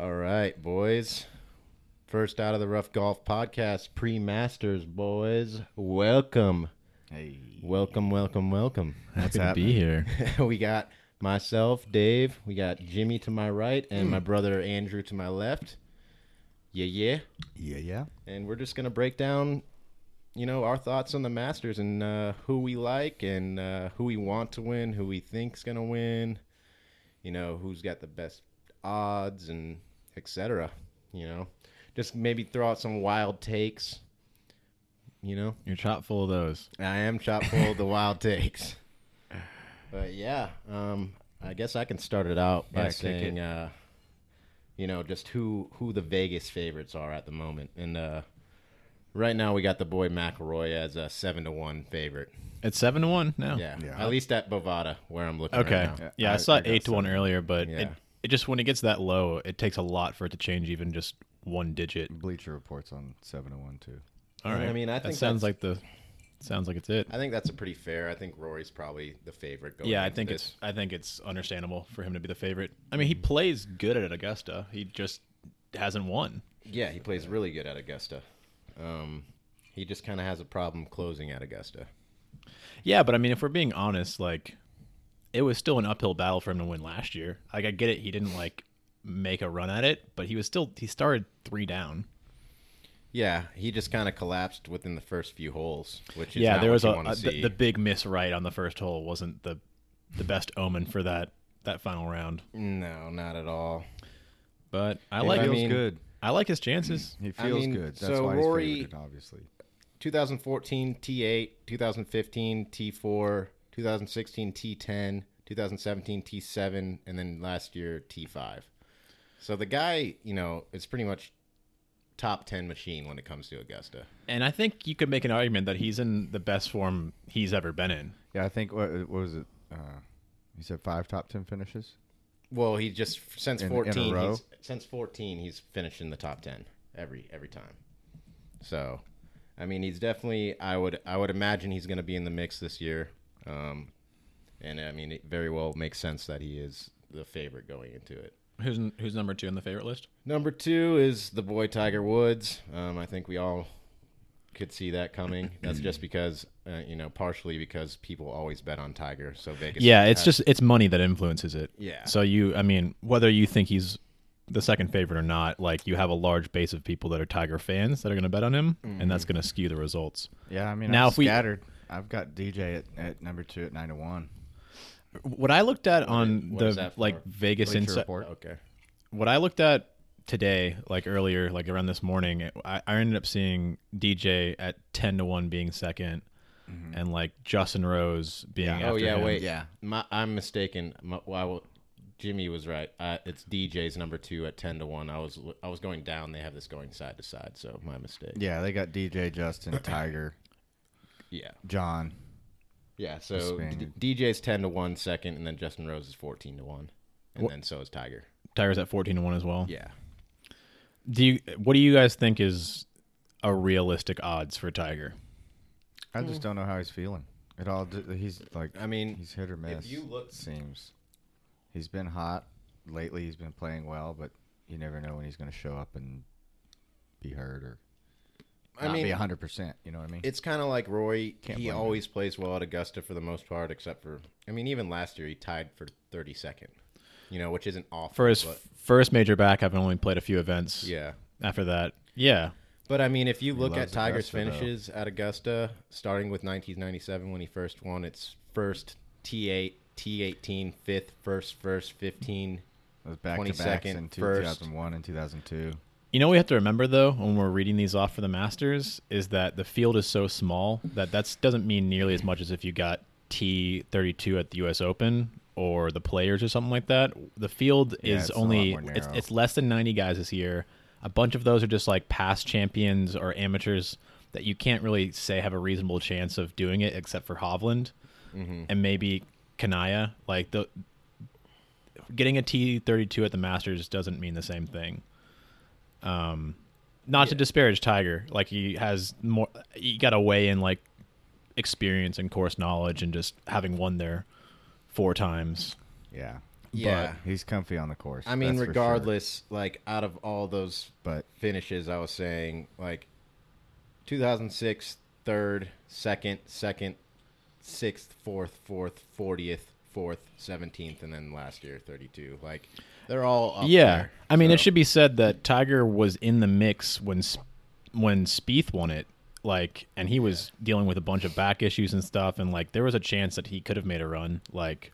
All right, boys. First out of the Rough Golf Podcast, pre Masters, boys. Welcome. Hey. Welcome, welcome, welcome. Happy to be here. we got myself, Dave. We got Jimmy to my right and my brother Andrew to my left. Yeah, yeah. Yeah, yeah. And we're just going to break down, you know, our thoughts on the Masters and uh, who we like and uh, who we want to win, who we think's going to win, you know, who's got the best odds and etc. You know, just maybe throw out some wild takes. You know, You're chock full of those. I am chock full of the wild takes. But yeah, um, I guess I can start it out by Yeah, saying, uh, you know, just who who the Vegas favorites are at the moment, and uh, right now we got the boy McIlroy as a seven to one favorite. It's seven to one now. Yeah, Yeah. at least at Bovada where I'm looking. Okay. right now. Yeah, I, I- saw I eight to one earlier, but Yeah. it, it just when it gets that low, it takes a lot for it to change even just one digit. Bleacher reports on seven to one too. All I mean, I that think sounds like the sounds like it's it. I think that's a pretty fair. I think Rory's probably the favorite. Going yeah, I think this. it's I think it's understandable for him to be the favorite. I mean, he plays good at Augusta. He just hasn't won. yeah, he plays really good at Augusta. Um, he just kind of has a problem closing at Augusta. Yeah, but I mean, if we're being honest, like it was still an uphill battle for him to win last year. Like I get it, he didn't like make a run at it, but he was still he started three down. Yeah, he just kind of collapsed within the first few holes, which is yeah, not there what was you a, want a to the, the big miss right on the first hole wasn't the the best omen for that that final round. no, not at all. But I If like I feels mean- good. I like his chances. He I feels mean, good. That's so why Rory- he's favored, obviously. 2014 T8, 2015 T4, 2016 T10, 2017 T7, and then last year T5. So the guy, you know, is pretty much top 10 machine when it comes to Augusta. And I think you could make an argument that he's in the best form he's ever been in. Yeah, I think what, what was it? Uh, you said five top ten finishes. Well, he just since In- in a 14 row? he's, since 14 he's finished in the top 10 every every time. So, I mean, he's definitely I would I would imagine he's going to be in the mix this year. Um, and I mean, it very well makes sense that he is the favorite going into it. Who's who's number two on the favorite list? Number two is the boy Tiger Woods. Um, I think we all could see that coming. That's just because, uh, you know, partially because people always bet on Tiger. So Vegas. Yeah, it's just it's money that influences it. Yeah. So you, I mean, whether you think he's the second favorite or not, like you have a large base of people that are Tiger fans that are going to bet on him, and that's going to skew the results. Yeah, I mean, Now, I'm if we- scattered. I've got DJ at, at number two at nine to one. What I looked at on what is the that for? like Vegas Bleacher Insight, Report. okay. what I looked at today, like earlier, like around this morning, I, I ended up seeing DJ at ten to one being 2nd and like Justin Rose being Yeah. after Oh yeah, him. wait. Yeah. My, I'm mistaken. My, well, Jimmy was right. Uh, it's DJ's number two at ten to one. I was I was going down. They have this going side to side. So my mistake. Yeah, they got DJ, Justin, Tiger, Yeah. John. Yeah. So Spaniard. D- DJ's ten to one second, and then Justin Rose is fourteen to one, and then so is Tiger. Tiger's at fourteen to one as well. Yeah. Do you? What do you guys think is a realistic odds for Tiger? I just don't know how he's feeling. It all. He's like. I mean, he's hit or miss. you look- seems he's been hot lately. He's been playing well, but you never know when he's going to show up and be hurt or I mean, be hundred percent. You know what I mean? It's kind of like Roy. Can't he blame him. always plays well at Augusta for the most part, except for I mean, even last year he tied for thirty second. You know, which isn't awful. For his but, first major back, I've only played a few events. yeah. After that, yeah, But I mean, if you look at Tiger's Augusta, though. finishes at Augusta, starting with 1997 when he first won, it's first T8, T18, fifth, first, first, 15. Those back to backs 22nd, in first. 2001 and 2002. You know what we have to remember though when we're reading these off for the Masters is that the field is so small that that doesn't mean nearly as much as if you got T thirty two at the U.S. Open or the Players or something like that. The field Yeah, is it's only it's it's less than ninety guys this year. A bunch of those are just like past champions or amateurs that you can't really say have a reasonable chance of doing it except for Hovland and maybe Kanaya. Like the getting a T thirty two at the Masters doesn't mean the same thing. Um, not to disparage Tiger, like he has more. You got to weigh in like experience and course knowledge, and just having won there four times. Yeah. Yeah. He's comfy on the course. I mean, that's for sure. regardless, like out of all those But finishes, I was saying like 2006, third, second, second, sixth, fourth, fourth, fortieth, fourth, seventeenth, and then last year 32. Like they're all yeah, there. I mean, it should be said that Tiger was in the mix when when Spieth won it, like, and he was dealing with a bunch of back issues and stuff, and like there was a chance that he could have made a run. Like,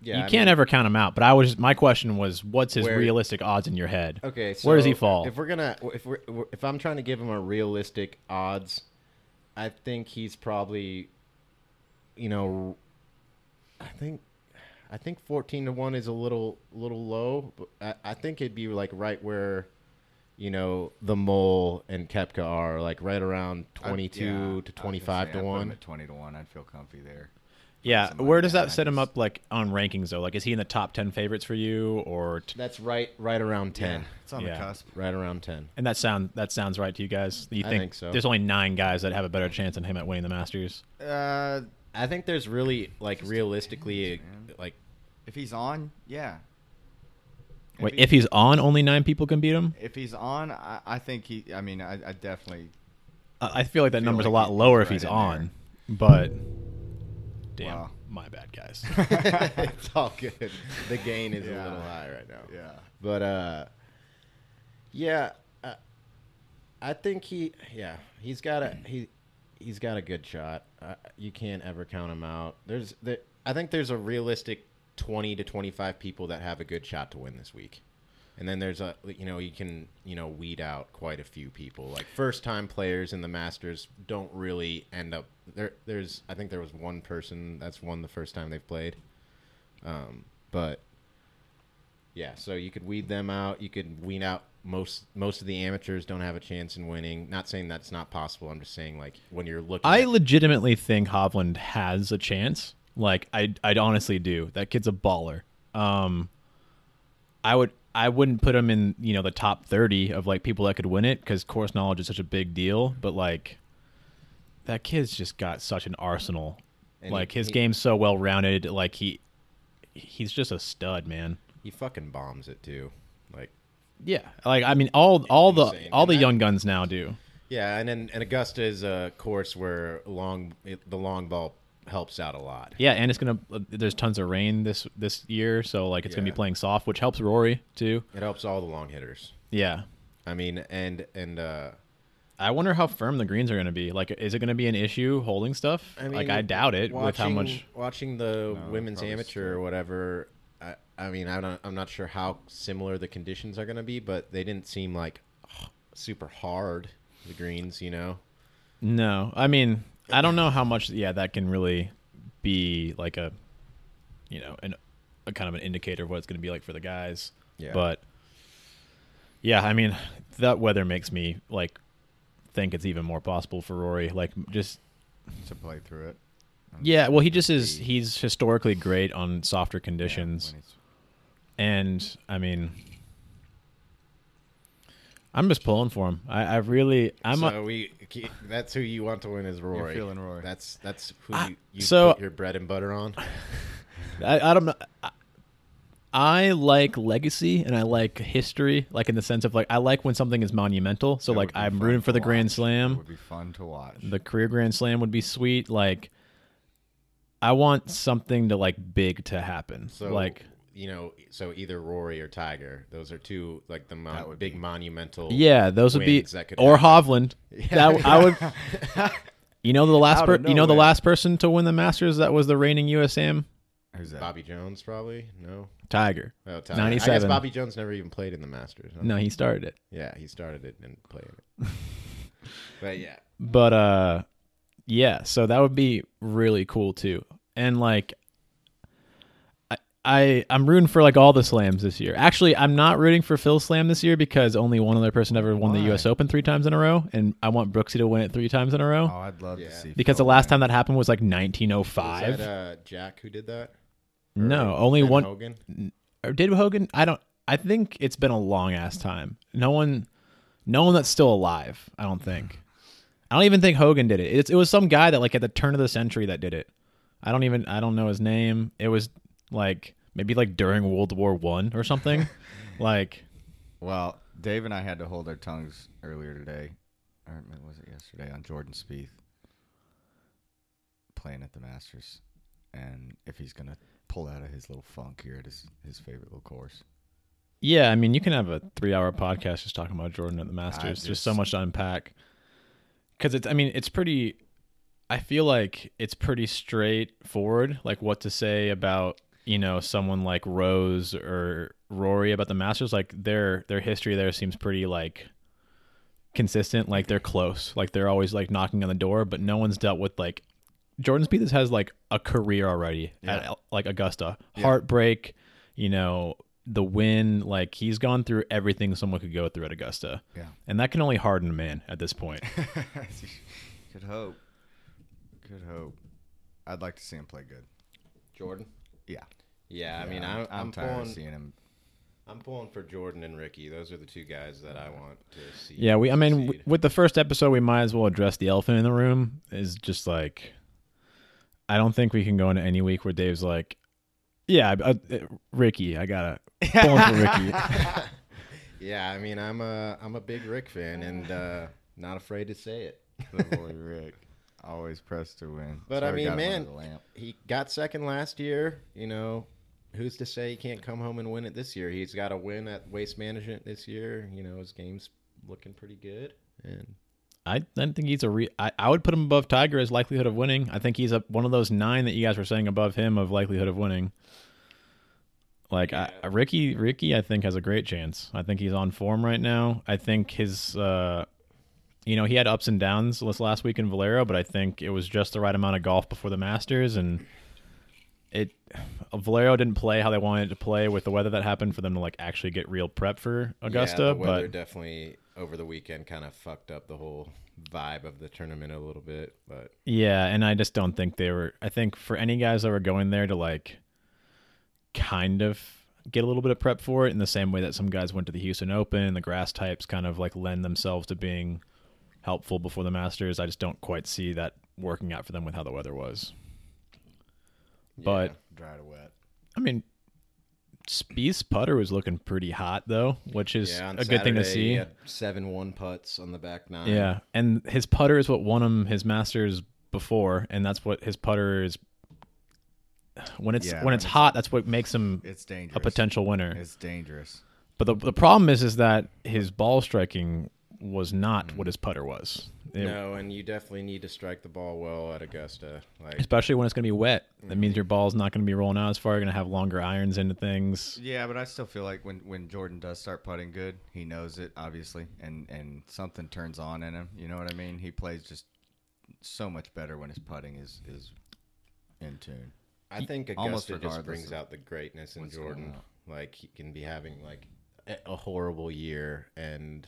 Yeah, you I can't mean- ever count him out. But I was my question was, what's his Where- realistic odds in your head? Okay, so where does he fall? If we're gonna, if we're, if I'm trying to give him a realistic odds, I think he's probably, you know, I think, I think 14 to one is a little, little low. But I, I think it'd be like right where, you know, the mole and Koepka are, like right around I'd- 22 yeah, to 25 say, to I'd put him one. At Twenty to one, I'd feel comfy there. yeah, somebody where does that I set him up like on rankings though? Like, is he in the top ten favorites for you, or t- That's right, right around 10. It's on Yeah. the cusp. Right around 10. and that sound that sounds right to you guys? You I think, think so. there's only nine guys that have a better chance than him at winning the Masters? Uh, I think there's really like realistically, man. like if he's on, yeah. Wait, he- if he's on, only nine people can beat him. if he's on, I, I think he. I mean, I, I definitely. I I feel like that feel number's like a lot he- lower if he's he's right in on, but damn, Wow. my bad, guys. it's all good. The gain is a little high right now. Yeah. But uh, yeah, uh, I think he, yeah, he's got a he, he's got a good shot. Uh, you can't ever count him out. There's the, I think there's a realistic twenty to twenty five people that have a good shot to win this week. And then there's a, you know, you can, you know, weed out quite a few people. Like first time players in the Masters don't really end up there. There's, I think there was one person that's won the first time they've played. Um, but yeah, so you could weed them out. You could weed out most most of the amateurs don't have a chance in winning. Not saying that's not possible. I'm just saying like when you're looking. I at- legitimately think Hovland has a chance. Like I, I honestly do. That kid's a baller. Um, I would, I wouldn't put him in, you know, the top thirty of like people that could win it because course knowledge is such a big deal. But like, that kid's just got such an arsenal. And like he- his he- game's so well rounded. Like he, he's just a stud, man. he fucking bombs it too. Yeah, like I mean, all all the Insane. all And the young guns now do. yeah, and then and Augusta is a course where long the long ball helps out a lot. Yeah, and it's gonna. There's tons of rain this this year, so like it's gonna be playing soft, which helps Rory too. It helps all the long hitters. Yeah, I mean, and and uh, I wonder how firm the greens are gonna be. Like, is it gonna be an issue holding stuff? I mean, like, I doubt it with how much. watching the No, women's amateur or whatever. I, mean, I'm not, I'm not sure how similar the conditions are going to be, but they didn't seem like super hard. The greens, you know. No, I mean, I don't know how much. Yeah, that can really be like a, you know, an a kind of an indicator of what it's gonna be like for the guys. Yeah. But yeah, I mean, that weather makes me like think it's even more possible for Rory. Like, just to play through it. Yeah, well, he just is. He's historically great on softer Yeah, conditions, he's- and I mean, I'm just pulling for him. I, I really, I'm. so a, we that's who you want to win is Rory. feeling Rory. That's that's who I- you, you so- put your bread and butter on. I, I don't know. I, I like legacy and I like history, like in the sense of like I like when something is monumental. So That like I'm rooting for the Grand watch. It Slam. would be fun to watch. The career Grand Slam would be sweet. Like I want something to like big to happen. So like you know, so either Rory or Tiger. Those are two like the mon- big be- monumental. Yeah, those would be that could or happen. Hovland. That I would. You know the last Out per, you know the last person to win the Masters that was the reigning USAM Who's that? Bobby Jones probably no. Tiger. Oh, Tiger. I guess 97. Bobby Jones never even played in the Masters. huh? No, he started it. Yeah, he started it and played it. but yeah, But uh yeah, so that would be really cool too. And like I, I I'm rooting for like all the slams this year. Actually, I'm not rooting for Phil Slam this year because only one other person ever won the US Open 3 times in a row and I want Brooksy to win it 3 times in a row Oh, I'd love Yeah. to see. because the last win. time that happened was like 1905. was 1905. that uh, Jack who did that? no, Or only Ben one Hogan. or did Hogan? I don't. I think it's been a long ass time. No one, no one that's still alive. I don't think. I don't even think Hogan did it. It's, it was some guy that like at the turn of the century that did it. I don't even. I don't know his name. It was like maybe like during World War One or something. like, Well, Dave and I had to hold our tongues earlier today, or was it yesterday, on Jordan Spieth playing at the Masters, and if he's gonna pull out of his little funk here at his his favorite little course. yeah, I mean, you can have a three-hour podcast just talking about Jordan at the Masters. There's so much to unpack. Because it's, I mean, it's pretty. I feel like it's pretty straightforward, like what to say about you know someone like Rose or Rory about the Masters. Like their their history there seems pretty like consistent. Like they're close. Like they're always like knocking on the door, but no one's dealt with like Jordan Spieth has like a career already Yeah. at like Augusta. Yeah. Heartbreak, you know, the win. Like he's gone through everything someone could go through at Augusta, Yeah. and that can only harden a man at this point. Good hope. Good hope. I'd like to see him play good. Jordan. Yeah. Yeah, I mean, I'm, I'm, tired pulling. of seeing him. I'm pulling for Jordan and Ricky. Those are the two guys that I want to see. Yeah, we. I mean, w- with the first episode, we might as well address the elephant in the room. Is just like, I don't think we can go into any week where Dave's like, "Yeah, uh, uh, Ricky, I gotta pulling for Ricky." yeah, I mean, I'm a I'm a big Rick fan and uh, not afraid to say it. The boy Rick. Always pressed to win. But That's I mean, got him under man, he got second last year. You know, who's to say he can't come home and win it this year? He's got a win at Waste Management this year. You know, his game's looking pretty good. And I don't think he's a. Re- I, I would put him above Tiger as likelihood of winning. I think he's a, one of those nine that you guys were saying above him of likelihood of winning. Like I, Ricky, Ricky, I think has a great chance. I think he's on form right now. I think his, uh, you know, he had ups and downs this last week in Valero, but I think it was just the right amount of golf before the Masters, and it Valero didn't play how they wanted it to play with the weather that happened for them to like actually get real prep for Augusta. yeah, the weather but definitely over the weekend kind of fucked up the whole vibe of the tournament a little bit. But Yeah, and I just don't think they were. I think for any guys that were going there to like kind of get a little bit of prep for it in the same way that some guys went to the Houston Open and the grass types kind of like lend themselves to being helpful before the Masters. I just don't quite see that working out for them with how the weather was. But- yeah. Dry to wet. I mean, Spieth's putter was looking pretty hot though, which is yeah, a good thing to see. seven one putts on the back nine. Yeah, and his putter is what won him his Masters before, and that's what his putter is. When it's Yeah, when when it's it's- hot, that's what makes him It's dangerous. a potential winner. It's dangerous. But the the problem is is that his ball striking was not mm. what his putter was. It- No, and you definitely need to strike the ball well at Augusta. Like Especially when it's going to be wet. That means mm-hmm. your ball's not going to be rolling out as far. You're going to have longer irons into things. Yeah, but I still feel like when, when Jordan does start putting good, he knows it obviously, and and something turns on in him. You know what I mean? He plays just so much better when his putting is is in tune. I think almost Augusta just brings out the greatness in Jordan. Like he can be having like a, a horrible year and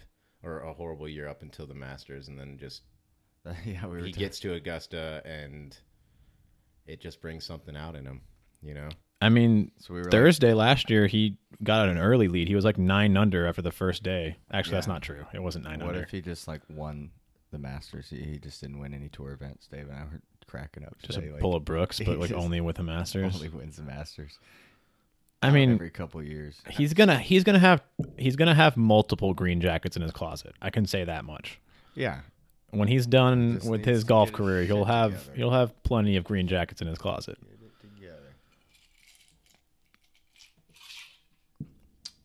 or a horrible year up until the Masters, and then just yeah, we were. he ta- gets to Augusta and it just brings something out in him. You know. I mean, so we were like, Thursday last year, he got an early lead. He was like nine under after the first day. Actually, that's not true. It wasn't nine what under. What if he just like won the Masters? He, he just didn't win any tour events. Dave and I were cracking up. Just a today, like, pull of Brooks, but like just only with the Masters. only wins the Masters. I mean, every couple years. he's gonna he's gonna have he's gonna have multiple green jackets in his closet. I can say that much. Yeah, When he's done Just with needs his to golf get his career, he'll shit have together. he'll have plenty of green jackets in his closet. get it together.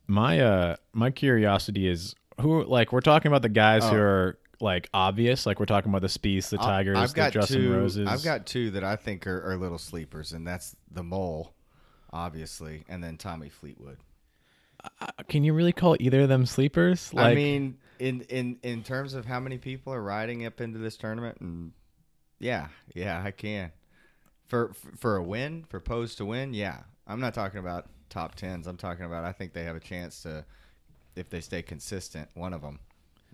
My uh my curiosity is who like we're talking about the guys who Oh. are like obvious, like we're talking about the Spieths, the Tigers, I've the got Justin two, Roses. I've got two that I think are, are little sleepers, and that's the mole, obviously, and then Tommy Fleetwood. Uh, Can you really call either of them sleepers? I mean, in in in terms of how many people are riding up into this tournament, and yeah, yeah, I can. For for a win, for pose to win, yeah. I'm not talking about top tens. I'm talking about I think they have a chance to, if they stay consistent. One of them,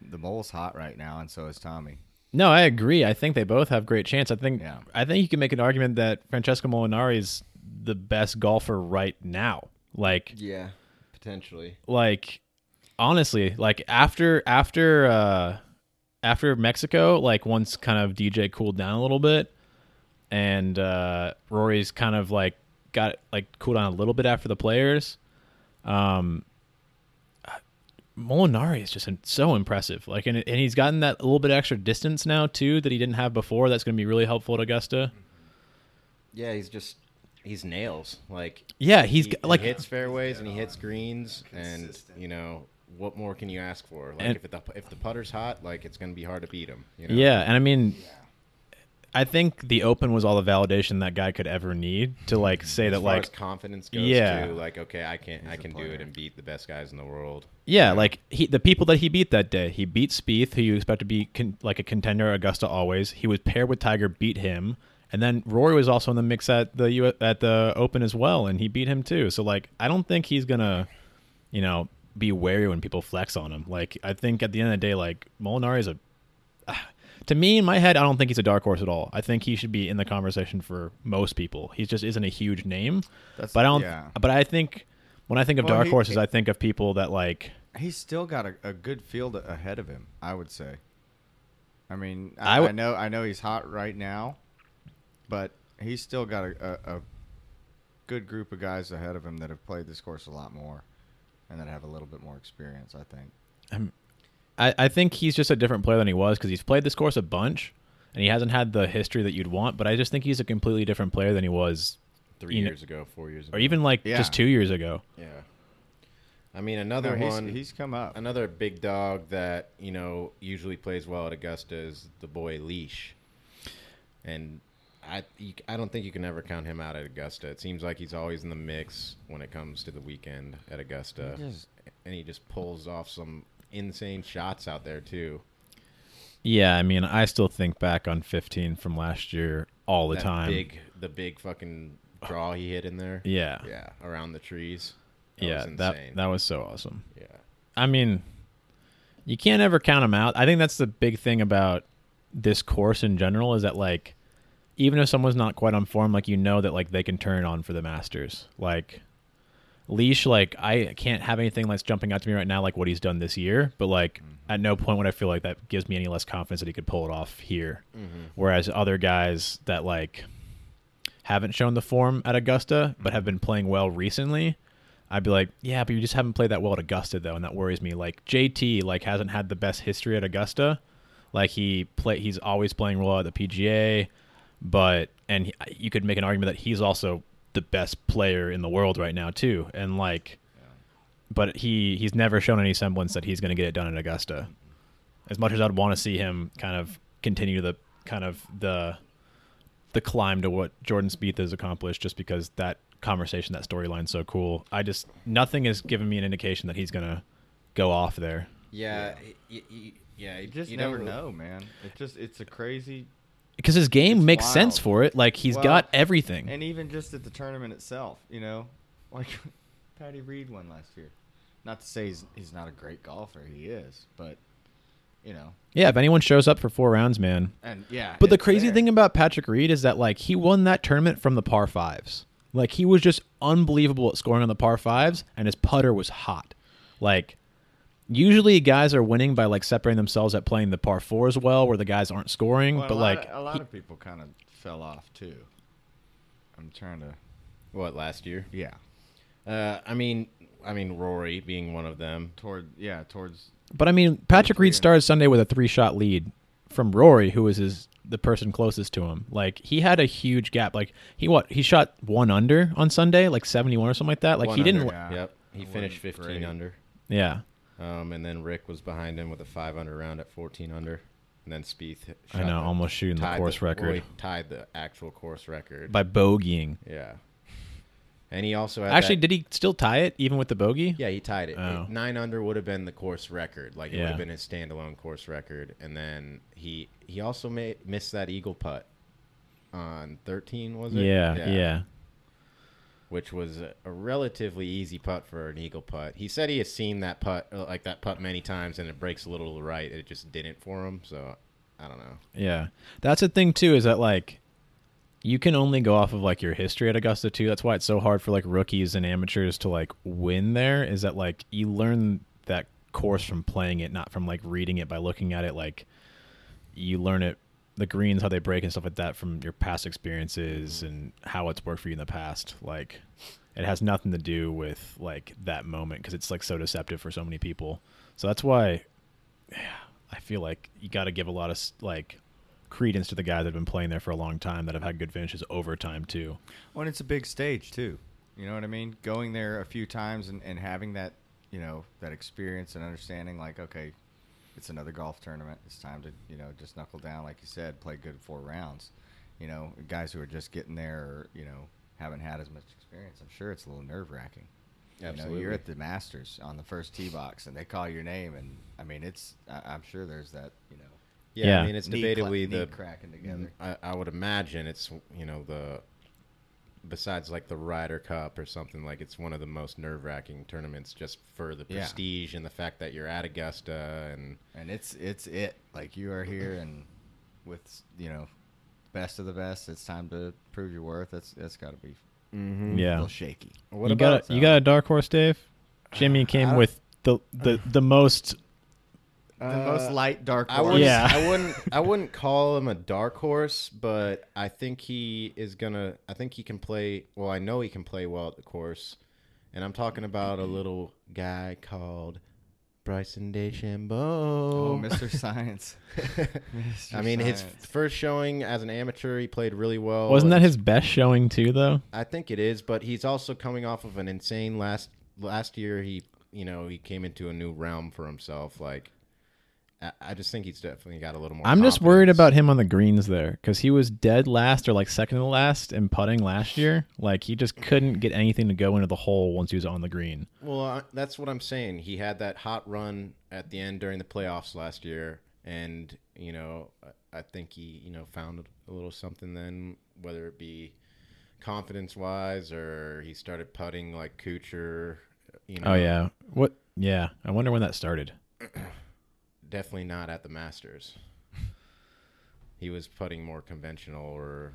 the mole's hot right now, and so is Tommy. No, I agree. I think they both have great chance. I think Yeah. I think you can make an argument that Francesco Molinari is the best golfer right now. Like Yeah, potentially. like honestly, like after after uh after Mexico, like once kind of DJ cooled down a little bit and uh Rory's kind of like got like cooled down a little bit after the players. Um, Molinari is just so impressive. Like, and, and he's gotten that little bit extra distance now too that he didn't have before. That's going to be really helpful at Augusta. Yeah, he's just he's nails. Like Yeah, he's he, like he hits fairways and he hits greens, and you know what more can you ask for? Like And- if the if the putter's hot, like it's gonna be hard to beat him. You know? Yeah, and I mean, I think the Open was all the validation that guy could ever need to like say As that far like as confidence goes, Yeah. too, like okay, I can I can do it and beat the best guys in the world. yeah, like he the people that he beat that day. He beat Spieth, who you expect to be con- like a contender Augusta always. He was paired with Tiger, beat him, and then Rory was also in the mix at the U- at the Open as well, and he beat him too. So like, I don't think he's gonna, you know, be wary when people flex on him. Like, I think at the end of the day, like Molinari is a to me in my head, I don't think he's a dark horse at all. I think he should be in the conversation for most people. He just isn't a huge name. That's- but I don't. yeah. But I think when I think of Well, dark he- horses, I think of people that like. He's still got a, a good field ahead of him, I would say. I mean, I I, w- I know I know he's hot right now, but he's still got a, a, a good group of guys ahead of him that have played this course a lot more and that have a little bit more experience, I think. I'm, I, I think he's just a different player than he was because he's played this course a bunch, and he hasn't had the history that you'd want. But I just think he's a completely different player than he was, Three You know- years ago, four years ago, or even like Yeah. just two years ago. yeah. I mean, another No, he's, one. he's come up. Another big dog that you know usually plays well at Augusta is the boy Leash, and I you, I don't think you can ever count him out at Augusta. It seems like he's always in the mix when it comes to the weekend at Augusta, He just- and he just pulls off some insane shots out there too. Yeah, I mean, I still think back on 15 from last year all the That time. big the big fucking draw he hit in there. yeah, yeah, around the trees. That yeah, was that that was so awesome. yeah. I mean, you can't ever count him out. I think that's the big thing about this course in general is that like even if someone's not quite on form, like you know that like they can turn it on for the Masters. Like Leash, like I can't have anything that's jumping out to me right now like what he's done this year, but like mm-hmm. at no point would I feel like that gives me any less confidence that he could pull it off here. Mm-hmm. Whereas other guys that like haven't shown the form at Augusta but have mm-hmm. been playing well recently, I'd be like, yeah, but you just haven't played that well at Augusta though, and that worries me. Like JT, like hasn't had the best history at Augusta. Like he play, he's always playing well at the PGA, but and he, you could make an argument that he's also the best player in the world right now too. And like, but he he's never shown any semblance that he's going to get it done at Augusta. As much as I'd want to see him kind of continue the kind of the the climb to what Jordan Spieth has accomplished, just because that conversation, that storyline's so cool. I just nothing has given me an indication that he's gonna go off there. Yeah, y- y- yeah. You just you never don't- know, man. It just it's a crazy Because his game It's makes sense for it. Like he's Well, got everything. And even just at the tournament itself, you know, like Patty Reed won last year. Not to say he's he's not a great golfer, he is, but you know, yeah, if anyone shows up for four rounds, man. and yeah. But the crazy there. thing about Patrick Reed is that like he won that tournament from the par fives. Like he was just unbelievable at scoring on the par fives, and his putter was hot. Like usually guys are winning by like separating themselves at playing the par fours well, where the guys aren't scoring. Well, but a like of, a lot he- of people kind of fell off too. I'm trying to, What last year? yeah, Uh, I mean, I mean Rory being one of them. toward yeah towards But I mean, Patrick Reed started Sunday with a three-shot lead from Rory, who was his the person closest to him. Like he had a huge gap. Like he what he shot one under on Sunday, like seventy-one or something like that. Like One he didn't. under, Yeah. Yep, he finished 15 great. under. Yeah, Um, and then Rick was behind him with a five under round at 14 under. And then Spieth. I know, the- almost shooting the course well, record he tied the actual course record. by bogeying. yeah. And he also had Actually, that- did he still tie it even with the bogey? Yeah, he tied it. Oh. Nine under would have been the course record. Like it would have been his standalone course record. And then he he also made missed that eagle putt on 13. Was it? Yeah, yeah. Which was a, relatively easy putt for an eagle putt. He said he has seen that putt uh, like that putt many times, and it breaks a little to the right. It just didn't for him. So I don't know. Yeah. That's the thing too is that like you can only go off of like your history at Augusta too. That's why it's so hard for like rookies and amateurs to like win there is that like you learn that course from playing it, not from like reading it by looking at it like you learn it the greens, how they break and stuff like that from your past experiences and how it's worked for you in the past. Like, it has nothing to do with like that moment because it's like so deceptive for so many people. So that's why I feel like you got to give a lot of like credence to the guys that have been playing there for a long time that have had good finishes over time too. and it's a big stage too. You know what I mean? Going there a few times and, and having that, you know, that experience and understanding like, okay, it's another golf tournament. It's time to, you know, just knuckle down, like you said, play good four rounds. You know, guys who are just getting there or, you know, haven't had as much experience, I'm sure it's a little nerve wracking. You know, Absolutely. you're at the Masters on the first tee box and they call your name and I mean it's I, I'm sure there's that, you know, Yeah, Yeah. I mean it's knee cla- debatably knee the cracking together. I, I would imagine it's you know the besides like the Ryder Cup or something like it's one of the most nerve wracking tournaments just for the Yeah. prestige and the fact that you're at Augusta and and it's it's it like you are here and with you know best of the best it's time to prove your worth that's that's got to be mm-hmm. a Yeah. little shaky what you about got a, you got a um, dark horse, Dave? Jimmy came with the the the most. The most uh, light dark I horse wouldn't, Yeah. I wouldn't I wouldn't call him a dark horse, but I think he is gonna I think he can play well, I know he can play well at the course. And I'm talking about a little guy called Bryson DeChambeau. oh mr science Mr. I mean, his first showing as an amateur, he played really well. Wasn't that his best showing too, though? I think it is, but he's also coming off of an insane last last year. He, you know, he came into a new realm for himself. Like, I, just think he's definitely got a little more. I'm just worried about him on the greens there because he was dead last or like second to last in putting last year. Like he just couldn't get anything to go into the hole once he was on the green. Well, uh, that's what I'm saying. He had that hot run at the end during the playoffs last year, and you know, I, think he, you know, found a little something then, whether it be confidence wise or he started putting like Kuchar. You know, Oh yeah, what? Yeah, I wonder when that started. definitely not at the Masters. he was putting more conventional or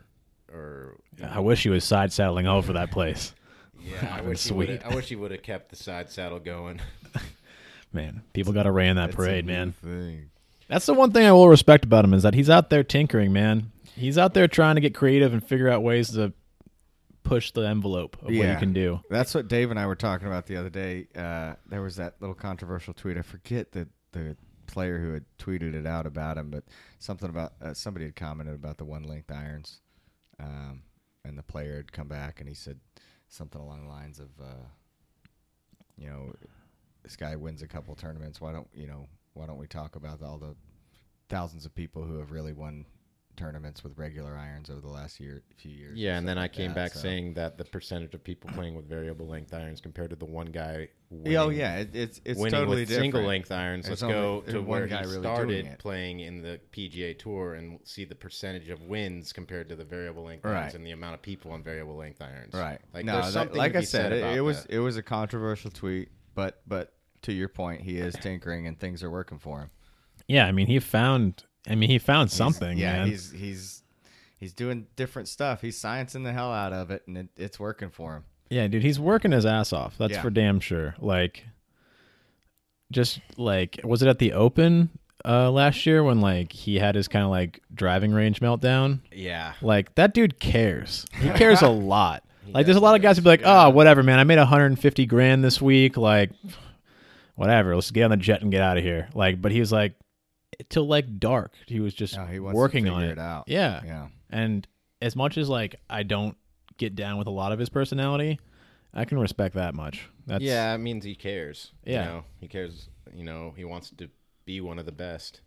or I wish he was side saddling all over that place. yeah. I wish he sweet. would. I wish he would have kept the side saddle going. Man, people got to ran that It's a parade, man. thing. That's the one thing I will respect about him is that he's out there tinkering, man. He's out there trying to get creative and figure out ways to push the envelope of what Yeah. he can do. That's what Dave and I were talking about the other day. Uh, there was that little controversial tweet. I forget the the player who had tweeted it out about him, but something about uh, somebody had commented about the one length irons, um, and the player had come back and he said something along the lines of, uh, you know, this guy wins a couple tournaments. Why don't you know? Why don't we talk about all the thousands of people who have really won tournaments with regular irons over the last year, few years? Yeah, and stuff then I came that, back so- saying that the percentage of people playing with variable length irons compared to the one guy oh, winning, oh yeah, it, it's it's winning totally with different. single length irons. There's Let's go to there's where one guy he really started playing in the PGA Tour and see the percentage of wins compared to the variable length Right. irons and the amount of people on variable length irons. Right. Like no, there's that- like I be said, it, it was that. it was a controversial tweet, but but to your point, he is tinkering and things are working for him. Yeah, I mean he found. I mean he found He's- something. yeah, man. he's he's he's doing different stuff. He's sciencing the hell out of it, and it, it's working for him. Yeah, dude, he's working his ass off. That's Yeah. for damn sure. Like, just like, was it at the Open uh, last year when like he had his kind of like driving range meltdown? yeah. Like that dude cares. He cares a lot. He Like, there's a lot of guys who be like, Yeah. "Oh, whatever, man. I made 150 grand this week. Like, whatever. Let's get on the jet and get out of here." Like, but he was like, till like dark. He was just No, he wants working to on it. it out. Yeah. Yeah, And as much as like I don't get down with a lot of his personality, I can respect that much. That's yeah, it means he cares. Yeah. You know, he cares, you know, he wants to be one of the best.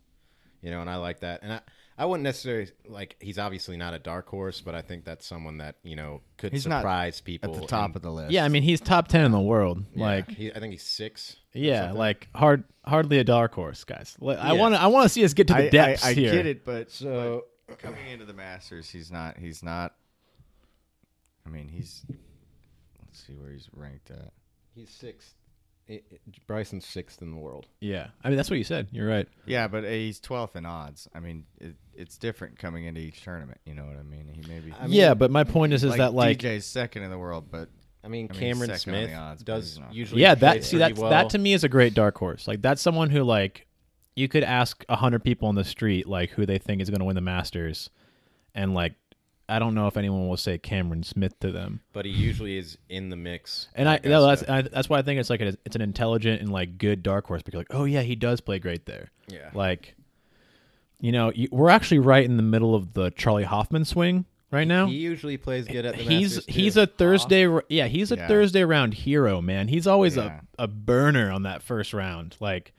You know, and I like that. And I, I wouldn't necessarily like he's obviously not a dark horse, but I think that's someone that, you know, could He's not surprise people at the top and- of the list. Yeah, I mean he's top ten in the world. Yeah, Like he, I think he's six. Or yeah, like hard hardly a dark horse, guys. I Yeah. want to I want to see us get to the I, depths I, I here. get it, but So but coming into the Masters, he's not. He's not. I mean, he's. Let's see where he's ranked at. he's sixth. It, it- Bryson's sixth in the world. Yeah, I mean that's what you said. You're right. Yeah, but uh, he's 12th in odds. I mean, it, it's different coming into each tournament. You know what I mean? He maybe I mean, yeah, but my point is, is like that like DJ's second in the world, but I mean, I mean, Cameron second on the Smith odds, does usually yeah, that see that well. that to me is a great dark horse. Like that's someone who like you could ask a hundred people on the street like who they think is going to win the Masters, and like I don't know if anyone will say Cameron Smith to them. But he usually is in the mix. And I no, that's I, that's why I think it's like a, it's an intelligent and like good dark horse because like oh yeah he does play great there. yeah. Like, you know, you, we're actually right in the middle of the Charley Hoffman swing right now. He usually plays good at the he's Masters, he's too. a Thursday r- yeah he's a Yeah. Thursday round hero man. He's always Yeah. a, a burner on that first round. Like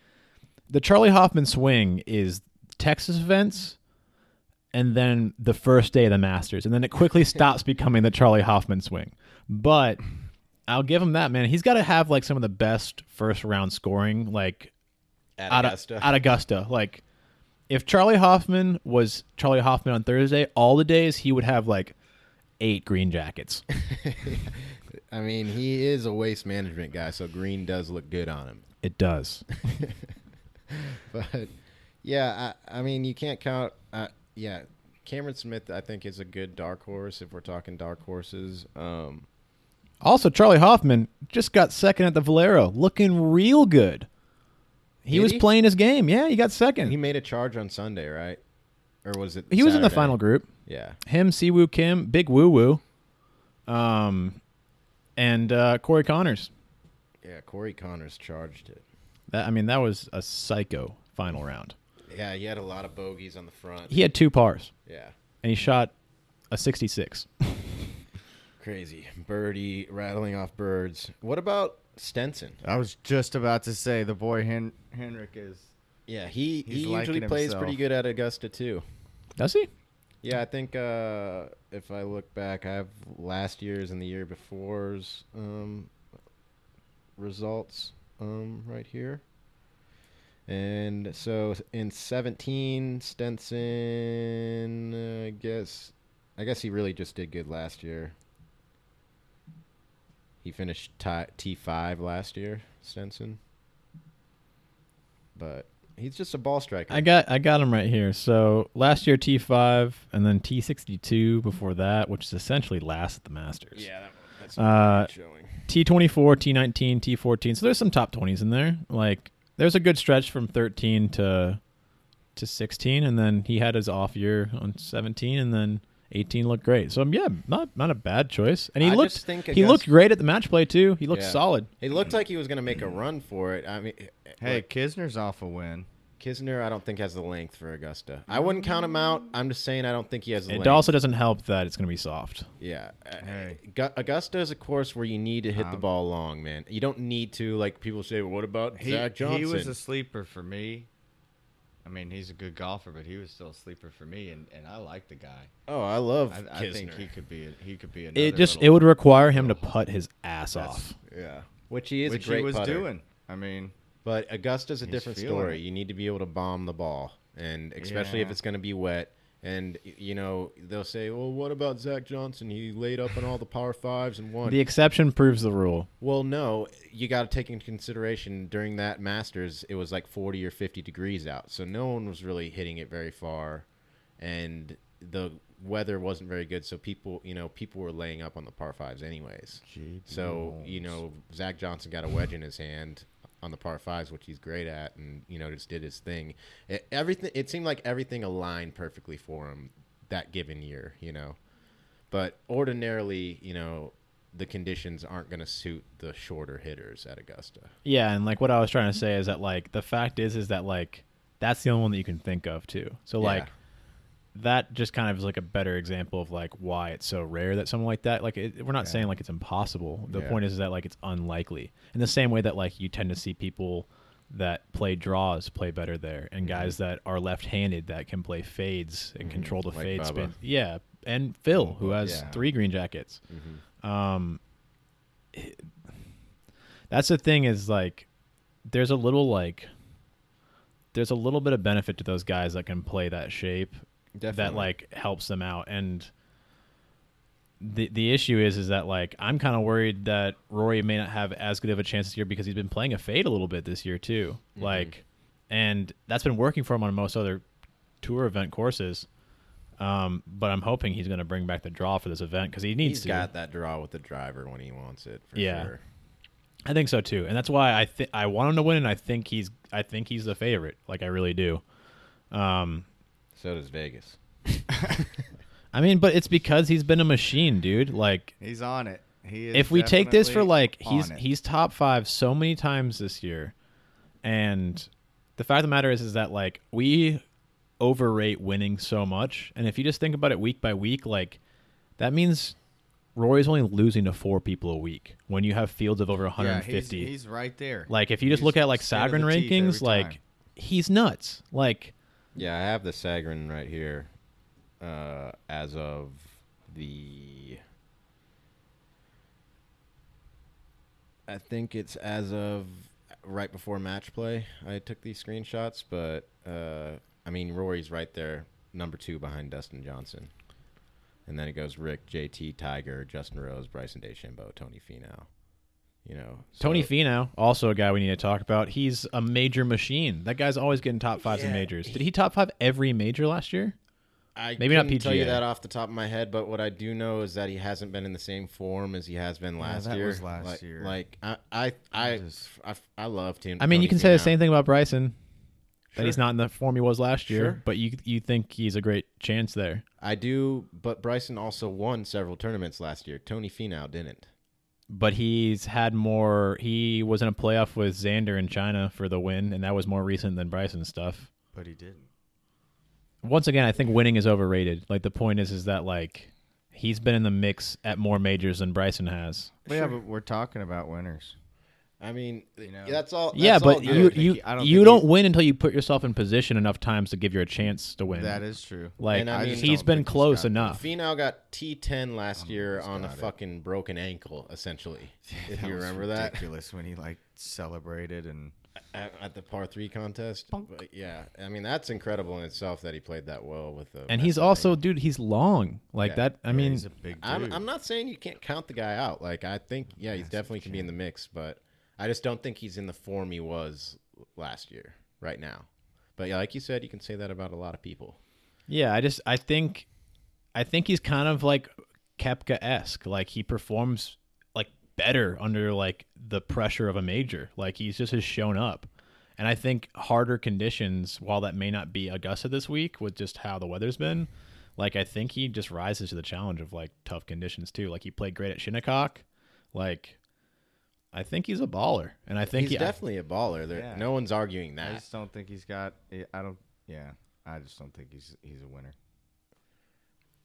the Charley Hoffman swing is Texas events and then the first day of the Masters and then it quickly stops becoming the Charley Hoffman swing. But I'll give him that man. He's got to have like some of the best first round scoring like at at Augusta. At Augusta. Like, if Charley Hoffman was Charley Hoffman on Thursday, all the days he would have like eight green jackets. I mean, he is a waste management guy, so green does look good on him. It does. But yeah, I, I mean, you can't count. Uh, yeah, Cameron Smith, I think, is a good dark horse if we're talking dark horses. Um, Also, Charley Hoffman just got second at the Valero, looking real good. He Did was he? playing his game. Yeah, he got second. he made a charge on Sunday, right? Or was it? He was in the Saturday? final group. Yeah. Him, Si Woo Kim, Big Woo Woo, um, and uh, Corey Conners. Yeah, Corey Conners charged it. That I mean, that was a psycho final round. Yeah, he had a lot of bogeys on the front. He had two pars, Yeah. and he shot a 66. Crazy. Birdie rattling off birds. What about Stenson? I was just about to say the boy Hen- Henrik is. Yeah, he, he usually plays himself. pretty good at Augusta too. Does he? Yeah, I think uh, if I look back, I have last year's and the year before's um, results um, right here. And so in 17, Stenson, uh, I guess, I guess he really just did good last year. He finished T five last year, Stenson. But he's just a ball striker. I got I got him right here. So last year T five and then T sixty two before that, which is essentially last at the Masters. yeah, that, that's Uh, showing. T twenty four, T nineteen, T fourteen. So there's some top twenties in there. Like there's a good stretch from thirteen to to sixteen, and then he had his off year on seventeen, and then eighteen looked great. So um, yeah, not not a bad choice. And he I looked think he looked great at the match play too. He looked Yeah. solid. He looked like he was going to make a run for it. I mean, Hey, like, Kisner's off a win. Kisner, I don't think has the length for Augusta. I wouldn't count him out. I'm just saying I don't think he has the It length. also doesn't help that it's going to be soft. yeah. Uh, Hey. Augusta is a course where you need to hit the Um, ball long, man. You don't need to like people say. Well, what about He, Zach Johnson? he was a sleeper for me. I mean, he's a good golfer, but he was still a sleeper for me, and, and I like the guy. oh, I love I, I think he could be. A, he could be. Another It just little- it would require him to putt his ass off. yeah, which he is which a great he was putter. doing. I mean, But Augusta's a different story. it. You need to be able to bomb the ball, and especially if it's going to be wet. And you know they'll say, "Well, what about Zach Johnson? He laid up on all the par fives and won." The exception proves the rule. well, no, you got to take into consideration during that Masters, it was like forty or fifty degrees out, so no one was really hitting it very far, and the weather wasn't very good. So people, you know, people were laying up on the par fives anyways. gee, So you know, Zach Johnson got a wedge in his hand on the par fives, which he's great at, and you know, just did his thing. It, everything it seemed like everything aligned perfectly for him that given year, you know. But ordinarily, you know, the conditions aren't going to suit the shorter hitters at Augusta. Yeah, and like what I was trying to say is that like the fact is is that like that's the only one that you can think of too. So Yeah. That just kind of is like a better example of like why it's so rare that someone like that like it, we're not Yeah. saying like it's impossible. The Yeah. point is that like it's unlikely. In the same way that like you tend to see people that play draws play better there and guys that are left-handed that can play fades and control the Like fade spin. Yeah, and Phil who has Yeah. three green jackets. Mm-hmm. Um, it- that's the thing is like, there's a little like, there's a little bit of benefit to those guys that can play that shape that like helps them out. And the the issue is is that like I'm kind of worried that Rory may not have as good of a chance this year because he's been playing a fade a little bit this year too. Mm-hmm. Like, and that's been working for him on most other tour event courses. Um, but I'm hoping he's going to bring back the draw for this event because he needs He's to. got that draw with the driver when he wants it. For Yeah. sure. I think so too, and that's why I think I want him to win, and I think he's I think he's the favorite. Like I really do. Um, So does Vegas. I mean, but it's because he's been a machine, dude. Like He's on it. He is if we take this for definitely like he's on it. he's top five so many times this year, and the fact of the matter is is that like we overrate winning so much, and if you just think about it week by week, like that means Rory's only losing to four people a week when you have fields of over Yeah, 150. he's, he's right there. like if you just He's look at like skin of Sagarin the teeth rankings, every like he's nuts. Like Yeah, I have the Sagarin right here uh, as of the. I think it's as of right before match play. I took these screenshots, but uh, I mean Rory's right there, number two behind Dustin Johnson, and then it goes Rick, JT, Tiger, Justin Rose, Bryson DeChambeau, Tony Finau. You know, Tony so- Finau, also a guy we need to talk about. He's a major machine. That guy's always getting top fives in majors. Did he top five every major last year? I Maybe not couldn't tell you that off the top of my head, but what I do know is that he hasn't been in the same form as he has been last that year. was last like, year. Like I, I, I, just- I, I love Tony. I mean, you Tony can say the same thing about Bryson. That he's not in the form he was last year, Sure. but you you think he's a great chance there. I do, but Bryson also won several tournaments last year. Tony Finau didn't. But he's had more. He was in a playoff with Xander in China for the win, and that was more recent than Bryson's stuff. but he didn't. Once again, I think winning is overrated. Like the point is, is that like he's been in the mix at more majors than Bryson has. But yeah, but we're talking about winners. I mean, You know. that's all. yeah, that's all but good. you you I don't you don't he- win until you put yourself in position enough times to give you a chance to win. That is true. like And I mean- he's don't been think he's close enough. Finau got T10 last Oh, year on a it. fucking broken ankle, essentially. if That you was remember that. ridiculous when he like celebrated and at, at the par three contest. But yeah, I mean that's incredible in itself that he played that well with the. And he's also, thing. dude, he's long like Yeah. that. I Yeah, mean, he's a big dude. I'm, I'm not saying you can't count the guy out. Like I think, yeah, he definitely can be in the mix, but I just don't think he's in the form he was last year right now. But yeah, like you said, you can say that about a lot of people. Yeah, I just I think I think he's kind of like Koepka esque. Like he performs like better under like the pressure of a major. Like he's just has shown up. And I think harder conditions, while that may not be Augusta this week with just how the weather's been, like I think he just rises to the challenge of like tough conditions too. Like he played great at Shinnecock. Like I think he's a baller. And I think he's he, definitely a baller. There, Yeah. no one's arguing that. I just don't think he's got. Eh, I don't. Yeah, I just don't think he's he's a winner.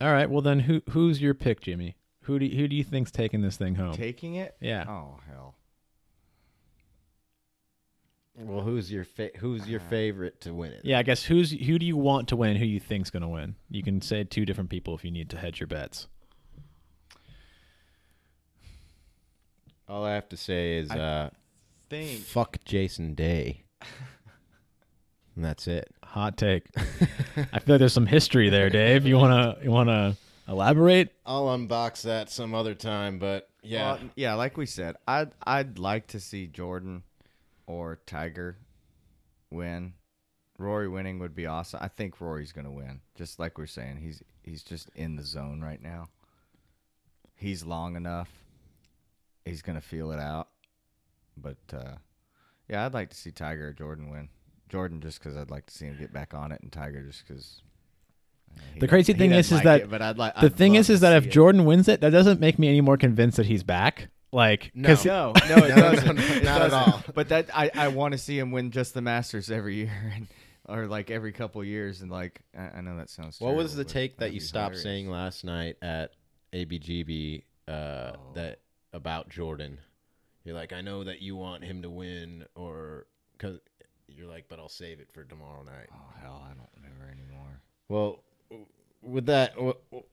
All right, well then who who's your pick, Jimmy? Who do you, who do you think's taking this thing home? Taking it? Yeah. Oh hell. Well, who's your fa- who's your uh, favorite to win it? Yeah, I guess who's who do you want to win? Who you think's going to win? You can say two different people if you need to hedge your bets. All I have to say is I uh, Think. fuck Jason Day, and that's it. Hot take. I feel like there's some history there, Dave. You wanna you wanna elaborate? I'll unbox that some other time, but yeah, Well, yeah, like we said, I'd I'd like to see Jordan or Tiger win. Rory winning would be awesome. I think Rory's gonna win. Just like we're saying, he's he's just in the zone right now. He's long enough. He's gonna feel it out. But uh, yeah, I'd like to see Tiger or Jordan win. Jordan just because I'd like to see him get back on it, and Tiger just because. The crazy thing is- is that but I'd like The I'd thing is, is that if it. Jordan wins it, that doesn't make me any more convinced that he's back. Like, No. because No, no, it No, no, doesn't. no, It not at doesn't. all. But that I, I want to see him win just the Masters every year, and, or like every couple years, and like I, I know that sounds. What was the take that you stopped hilarious. saying last night at ABGB uh, Oh. that about Jordan? You're like, I know that you want him to win, or because you're like, but I'll save it for tomorrow night. Oh hell, I don't remember anymore. Well, with that,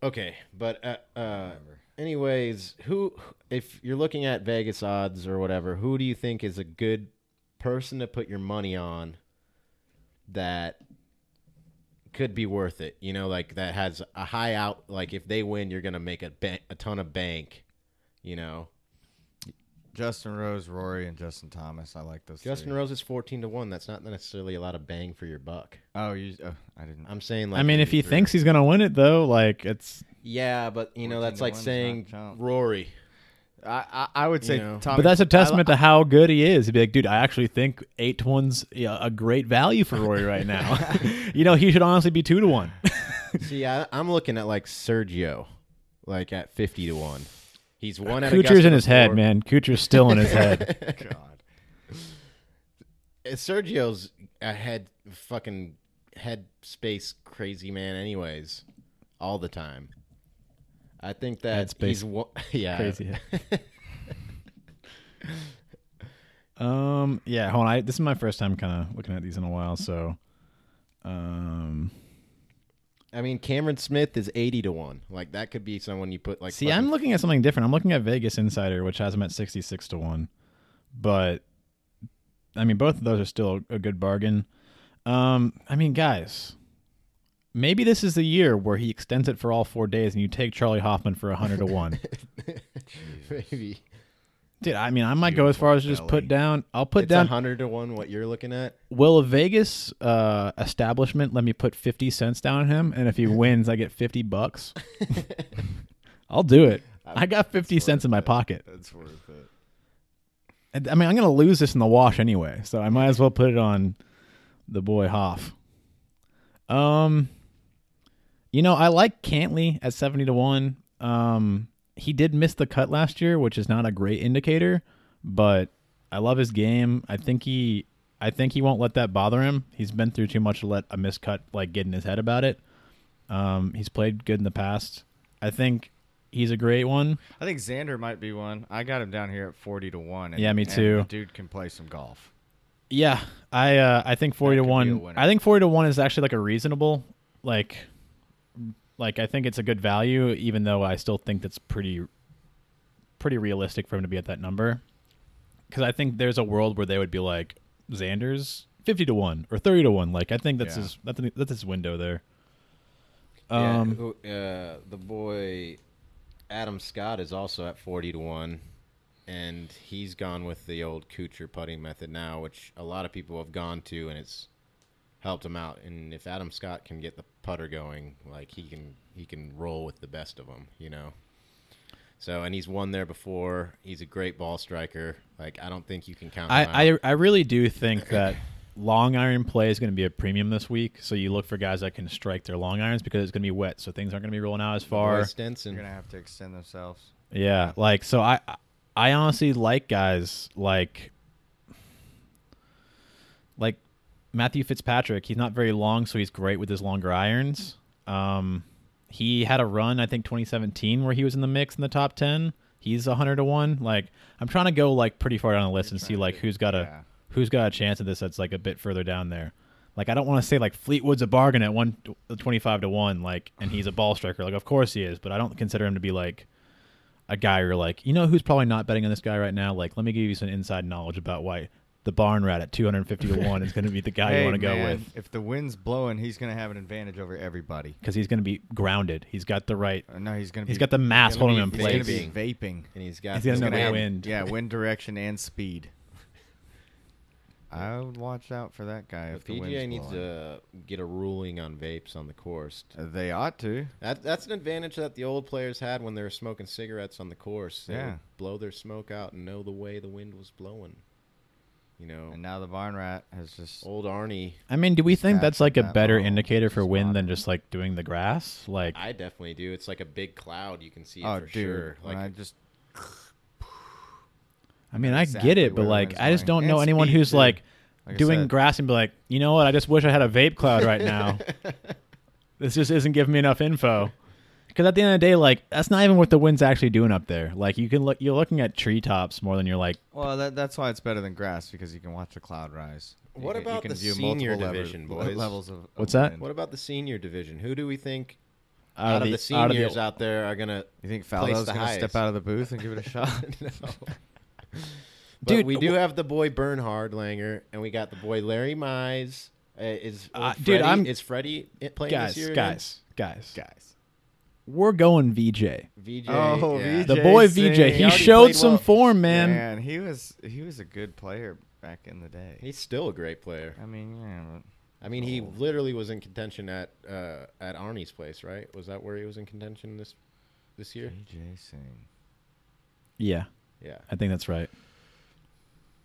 okay, but uh, uh, anyways, who if you're looking at Vegas odds or whatever, who do you think is a good person to put your money on that could be worth it? You know, like that has a high out. Like if they win, you're gonna make a ba- a ton of bank. You know, Justin Rose, Rory, and Justin Thomas. I like those. Justin three. Rose is fourteen to one. That's not necessarily a lot of bang for your buck. Oh, you. Oh, I didn't. I'm saying, like, I mean, if he three. thinks he's gonna win it, though, like it's yeah, but you know that's like saying. Rory. I, I, I would say You know. Tommy. But that's a I li- testament to how good he is. He'd be like, dude, I actually think eight to one's a great value for Rory right now. you know, he should honestly be two to one. See, I, I'm looking at like Sergio, like at fifty to one. He's one at Kuchar's Augusta in his head, before. man. Kuchar's still in his head. God. Uh, Sergio's a head fucking head space crazy man, anyways, all the time. I think that Headspace he's one, yeah Crazy. um. Yeah. Hold on. I, this is my first time kind of looking at these in a while. So, um. I mean, Cameron Smith is eighty to one. Like that could be someone you put like. See, fucking- I'm looking at something different. I'm looking at Vegas Insider, which has him at 66 to 1. But I mean, both of those are still a good bargain. Um, I mean, guys, maybe this is the year where he extends it for all 4 days and you take Charley Hoffman for 100 to 1. maybe Dude, I mean, I might go as far as just put down I'll put it's down hundred to one. What you're looking at? will a Vegas uh establishment let me put 50 cents down on him and if he wins I get 50 bucks? I'll do it. I got 50 cents in my pocket. That's worth it. And, I mean, I'm going to lose this in the wash anyway, so I might as well put it on the boy Hoff. Um, you know, I like Cantlay at seventy to one. Um, he did miss the cut last year, which is not a great indicator, but I love his game. I think he, I think he won't let that bother him. He's been through too much to let a miscut like get in his head about it. Um, he's played good in the past. I think he's a great one. I think Xander might be one. I got him down here at forty to one. And, Yeah, me too. the dude can play some golf. Yeah, I uh, I think forty That to could be a one. I think forty to one is actually like a reasonable, like, like I think it's a good value, even though I still think that's pretty, pretty realistic for him to be at that number. Because I think there's a world where they would be like Xander's fifty to one or thirty to one. Like I think that's Yeah. his that's that's his window there. Yeah, Um, who- uh, the boy Adam Scott is also at forty to one, and he's gone with the old Kuchar putting method now, which a lot of people have gone to, and it's helped him out. And if Adam Scott can get the putter going, like he can, he can roll with the best of them, you know. So, and he's won there before. He's a great ball striker. Like I don't think you can count. him out. I, I I really do think that long iron play is going to be a premium this week. So you look for guys that can strike their long irons because it's going to be wet, so things aren't going to be rolling out as Boy far. They're Stenson. gonna have to extend themselves. Yeah, like so I I honestly like guys like like Matthew Fitzpatrick. He's not very long, so he's great with his longer irons. Um he had a run I think 2017 where he was in the mix in the top 10. He's 100 to 1. Like I'm trying to go like pretty far down the list and see trying to like who's got a yeah. who's got a chance at this that's like a bit further down there. Like I don't want to say like Fleetwood's a bargain at 125 to 1 like and he's a ball striker. Like of course he is, but I don't consider him to be like a guy you're like, you know who's probably not betting on this guy right now? Like let me give you some inside knowledge about why the barn rat at 250 to 1 is going to be the guy you want to go with If the wind's blowing, he's gonna have an advantage over everybody. cuz he's going to be grounded. He's got the right Uh, no, he's gonna. he's be, got the mass gonna holding him in be He's gonna be vaping. and he's got. He's gonna he's know gonna the have- wind. Yeah, wind direction and speed. I would watch out for that guy if The if the PGA wind's needs blowing. to get a ruling on vapes on the course. Uh, They ought to. That that's an advantage that the old players had when they were smoking cigarettes on the course. They would Yeah. blow their smoke out and know the way the wind was blowing. You know, And now the barn rat has just. old Arnie. I mean, do we think that's like a that better low, indicator for just wind than just like doing the grass? Like I definitely do. It's like a big cloud. You can see it Oh, for dude! sure. Like I just I mean, I exactly get it, but like, I just don't know And anyone speed, who's too. like, Like doing said. grass and be like, you know what? I just wish I had a vape cloud right now. this just isn't giving me enough info. Because at the end of the day, like, that's not even what the wind's actually doing up there. Like, you can look, you're looking at treetops more than you're like, Well, that, that's why it's better than grass because you can watch the cloud rise. What you about can the senior multiple lever- division, le- boys? Levels of, of What's that? wind. what about the senior division? Who do we think out, out, of the, out of seniors out there are gonna? You think place Faldo's gonna highest? step out of the booth and give it a shot? But Dude, we do wh- have the boy Bernhard Langer, and we got the boy Larry Mize. Uh, is Uh, Freddie, dude, I'm- is Freddie playing guys, this year? again? guys, guys, Guys. We're going VJ. VJ. Oh, yeah. VJ. The boy Singh. VJ, He he showed some well. form, man. Man, he was he was a good player back in the day. He's still a great player. I mean, yeah, but I mean, he Oh. literally was in contention at uh, at Arnie's place, right? Was that where he was in contention this this year? VJ Singh. Yeah, Yeah. I think that's right.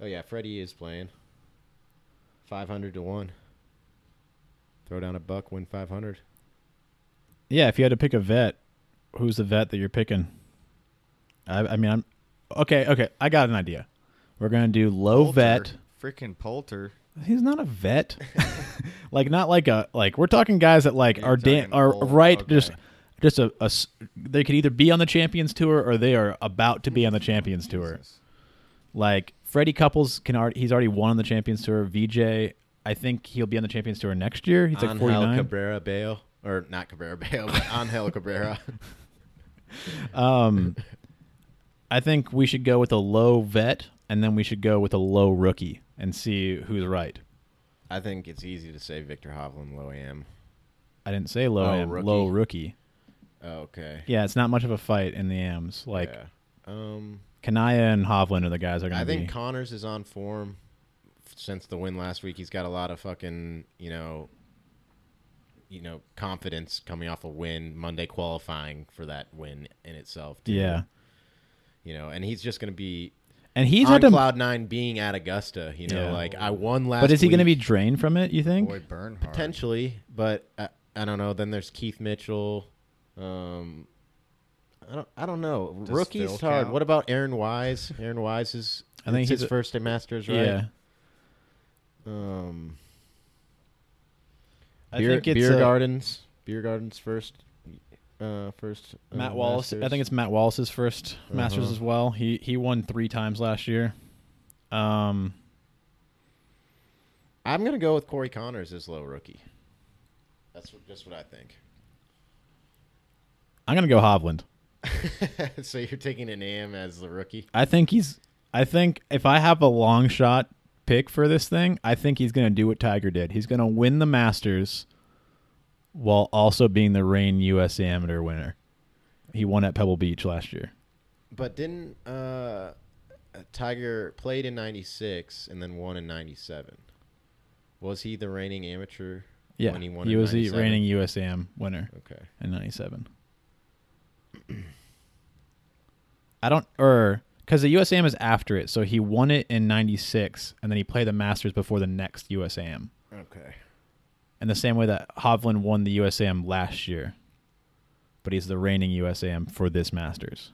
Oh yeah, Freddie is playing. Five hundred to one. Throw down a buck, win five hundred. Yeah, if you had to pick a vet, who's the vet that you're picking? I, I mean, I'm okay. Okay, I got an idea. We're gonna do low Poulter. vet. Freaking Poulter. He's not a vet. like not like a like we're talking guys that like You're are talking are old, right just okay. just a, they could either be on the Champions Tour or they are about to be on the Champions Tour. Jesus. Like Freddie Couples can already he's already won on the Champions Tour. VJ, I think he'll be on the Champions Tour next year. He's like Angel 49. Cabrera Bello, or not Cabrera Bello, but Angel Cabrera. Um, I think we should go with a low vet, and then we should go with a low rookie and see who's right. I think it's easy to say Viktor Hovland, low AM. I didn't say low Oh, am, rookie. low rookie. Oh, okay. Yeah, it's not much of a fight in the AMs. Like Yeah. um, Kanaya and Hovland are the guys that are going to. I think Conners is on form since the win last week. He's got a lot of fucking, you know, you know, confidence coming off a win Monday qualifying for that win in itself. Too. yeah, you know, and he's just going to be and he's on had to. cloud nine being at Augusta. You know, Yeah. like I won last. but is he going to be week, drained from it? You think? Boy Bernhard. potentially? But I, I don't know. Then there's Keith Mitchell. Um, I don't. I don't know. Does Rookies Phil hard. count? What about Aaron Wise? Aaron Wise is. I think he's his a- first at Masters, right? Yeah, Um, I beer, think it's beer uh, gardens. Bjerregaard's first. Uh, first. uh, Matt Wallace. I think it's Matt Wallace's 1st Masters Uh-huh. as well. He he won three times last year. Um, I'm gonna go with Corey Conners as low rookie. That's what, just what I think. I'm going to go Hovland. so you're taking an AM as the rookie? I think he's. I think if I have a long shot pick for this thing, I think he's going to do what Tiger did. He's going to win the Masters while also being the reign U.S. Amateur winner. He won at Pebble Beach last year. But didn't uh, Tiger played in '96 and then won in '97? Was he the reigning amateur? Yeah, when he won. he was the reigning USAM winner Okay. in '97. I don't, or because the USAM is after it, so he won it in '96, and then he played the Masters before the next USAM. Okay. In the same way that Hovland won the USAM last year, but he's the reigning USAM for this Masters.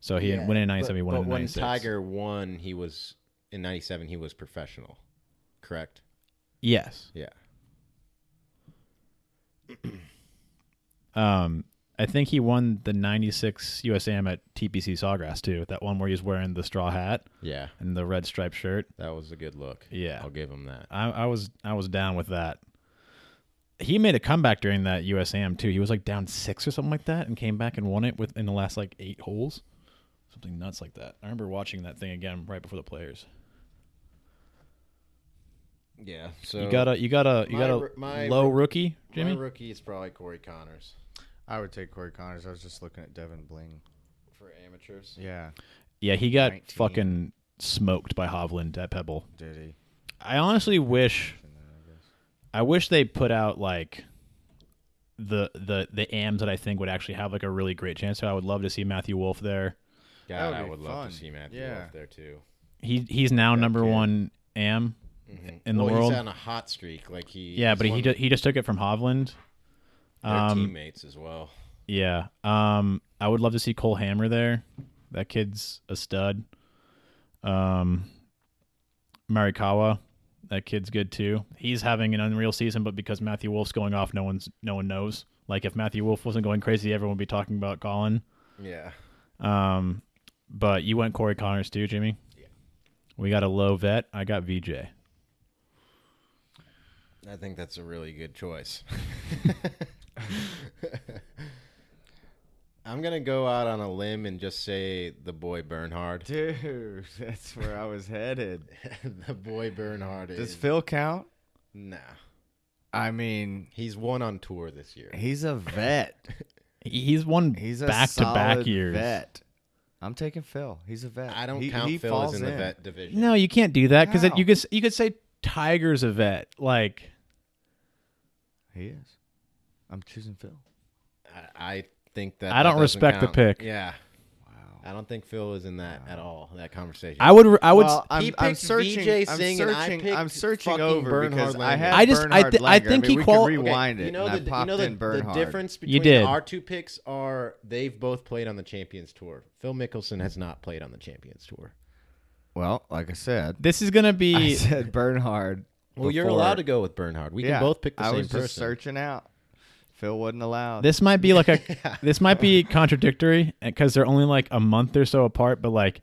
So he win it in '97. He won but in when Tiger won, he was in '97. He was professional. Correct. yes. Yeah. Um, I think he won the '96 USAM at TPC Sawgrass too. That one where he's wearing the straw hat Yeah. and the red striped shirt. That was a good look. Yeah. I'll give him that. I, I was I was down with that. He made a comeback during that USAM too. He was like down six or something like that, and came back and won it within the last like eight holes, something nuts like that. I remember watching that thing again right before the players. Yeah. So you got a you got a you got a my low rookie, Jimmy. My rookie is probably Corey Conners I would take Corey Conners. I was just looking at Devon Bling. for amateurs. Yeah, yeah, he got 19. fucking smoked by Hovland at Pebble. did he? I honestly wish In that, I guess. I wish they put out like the the the AMs that I think would actually have like a really great chance. So I would love to see Matthew Wolff there. God, would I be would love fun. to see Matthew Yeah. Wolff there too. He he's now That number kid. one AM. Mm-hmm. In the well, world? he's on a hot streak. Like he, Yeah, he's but he one- ju- he just took it from Hovland. Um, teammates as well. Yeah. Um, I would love to see Cole Hammer there. That kid's a stud. Um, Morikawa, that kid's good too. He's having an unreal season, but because Matthew Wolff's going off, no one's no one knows. Like if Matthew Wolff wasn't going crazy, everyone would be talking about Collin. Yeah, Um, but you went Corey Conners too, Jimmy. Yeah. We got a low vet. I got VJ. I think that's a really good choice. I'm gonna go out on a limb and just say the boy Bernhard. Dude, that's where I was headed. the boy Bernhard is Does Phil count? nah. I mean, He's won on tour this year. he's a vet. He's won He's a back to back years. vet. I'm taking Phil. He's a vet. I don't He- count he Phil as falls in the vet division. No, you can't do that because you could you could say Tiger's a vet. Like He is. I'm choosing Phil. I, I think that I that don't doesn't respect the count. pick. Yeah, Wow. I don't think Phil is in that at all. That conversation. I would. I would. Well, I'm, He I'm picked searching. VJ I'm Singh and I searching. picked I'm searching fucking over Bernhard because I Langer. I just- I Bernhard thi- I Langer. think mean, he we qual- could okay, rewind it. You know and I the you popped know the, in the Bernhard. difference You between did. our two picks are they've both played on the Champions Tour. Phil Mickelson has not played on the Champions Tour. Well, like I said, this is gonna I be. said Bernhard. Well, you're before. allowed to go with Bernhard. We Yeah, can both pick the I same was person. just searching out. Phil wasn't allowed. This might be like a. This might be contradictory eh, because they're only like a month or so apart. But like,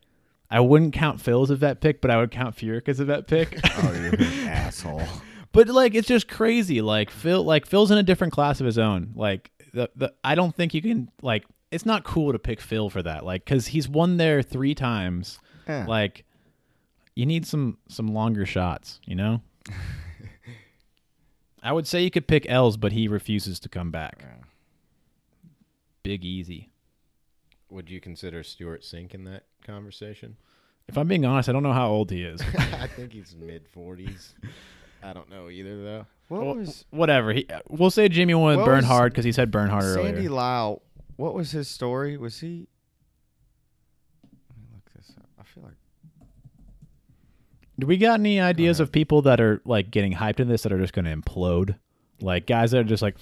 I wouldn't count Phil as a vet pick, but I would count Furyk as a vet pick. oh, you're an asshole. But like it's just crazy. Like Phil like Phil's in a different class of his own. Like the the I don't think you can like it's not cool to pick Phil for that. Like cuz he's won there 3 times. Yeah. Like you need some some longer shots, you know? I would say you could pick Els, but he refuses to come back. Yeah. Big easy. Would you consider Stewart Cink in that conversation? If I'm being honest, I don't know how old he is. I think he's mid forties. I don't know either though. What Well, was Whatever. He, we'll say Jimmy won with What Bernhard because he said Bernhard earlier. Sandy earlier. Lau? What was his story? Was he? Let me look this up. I feel like Do we got any ideas of people that are like getting hyped in this that are just going to implode? Like guys that are just like,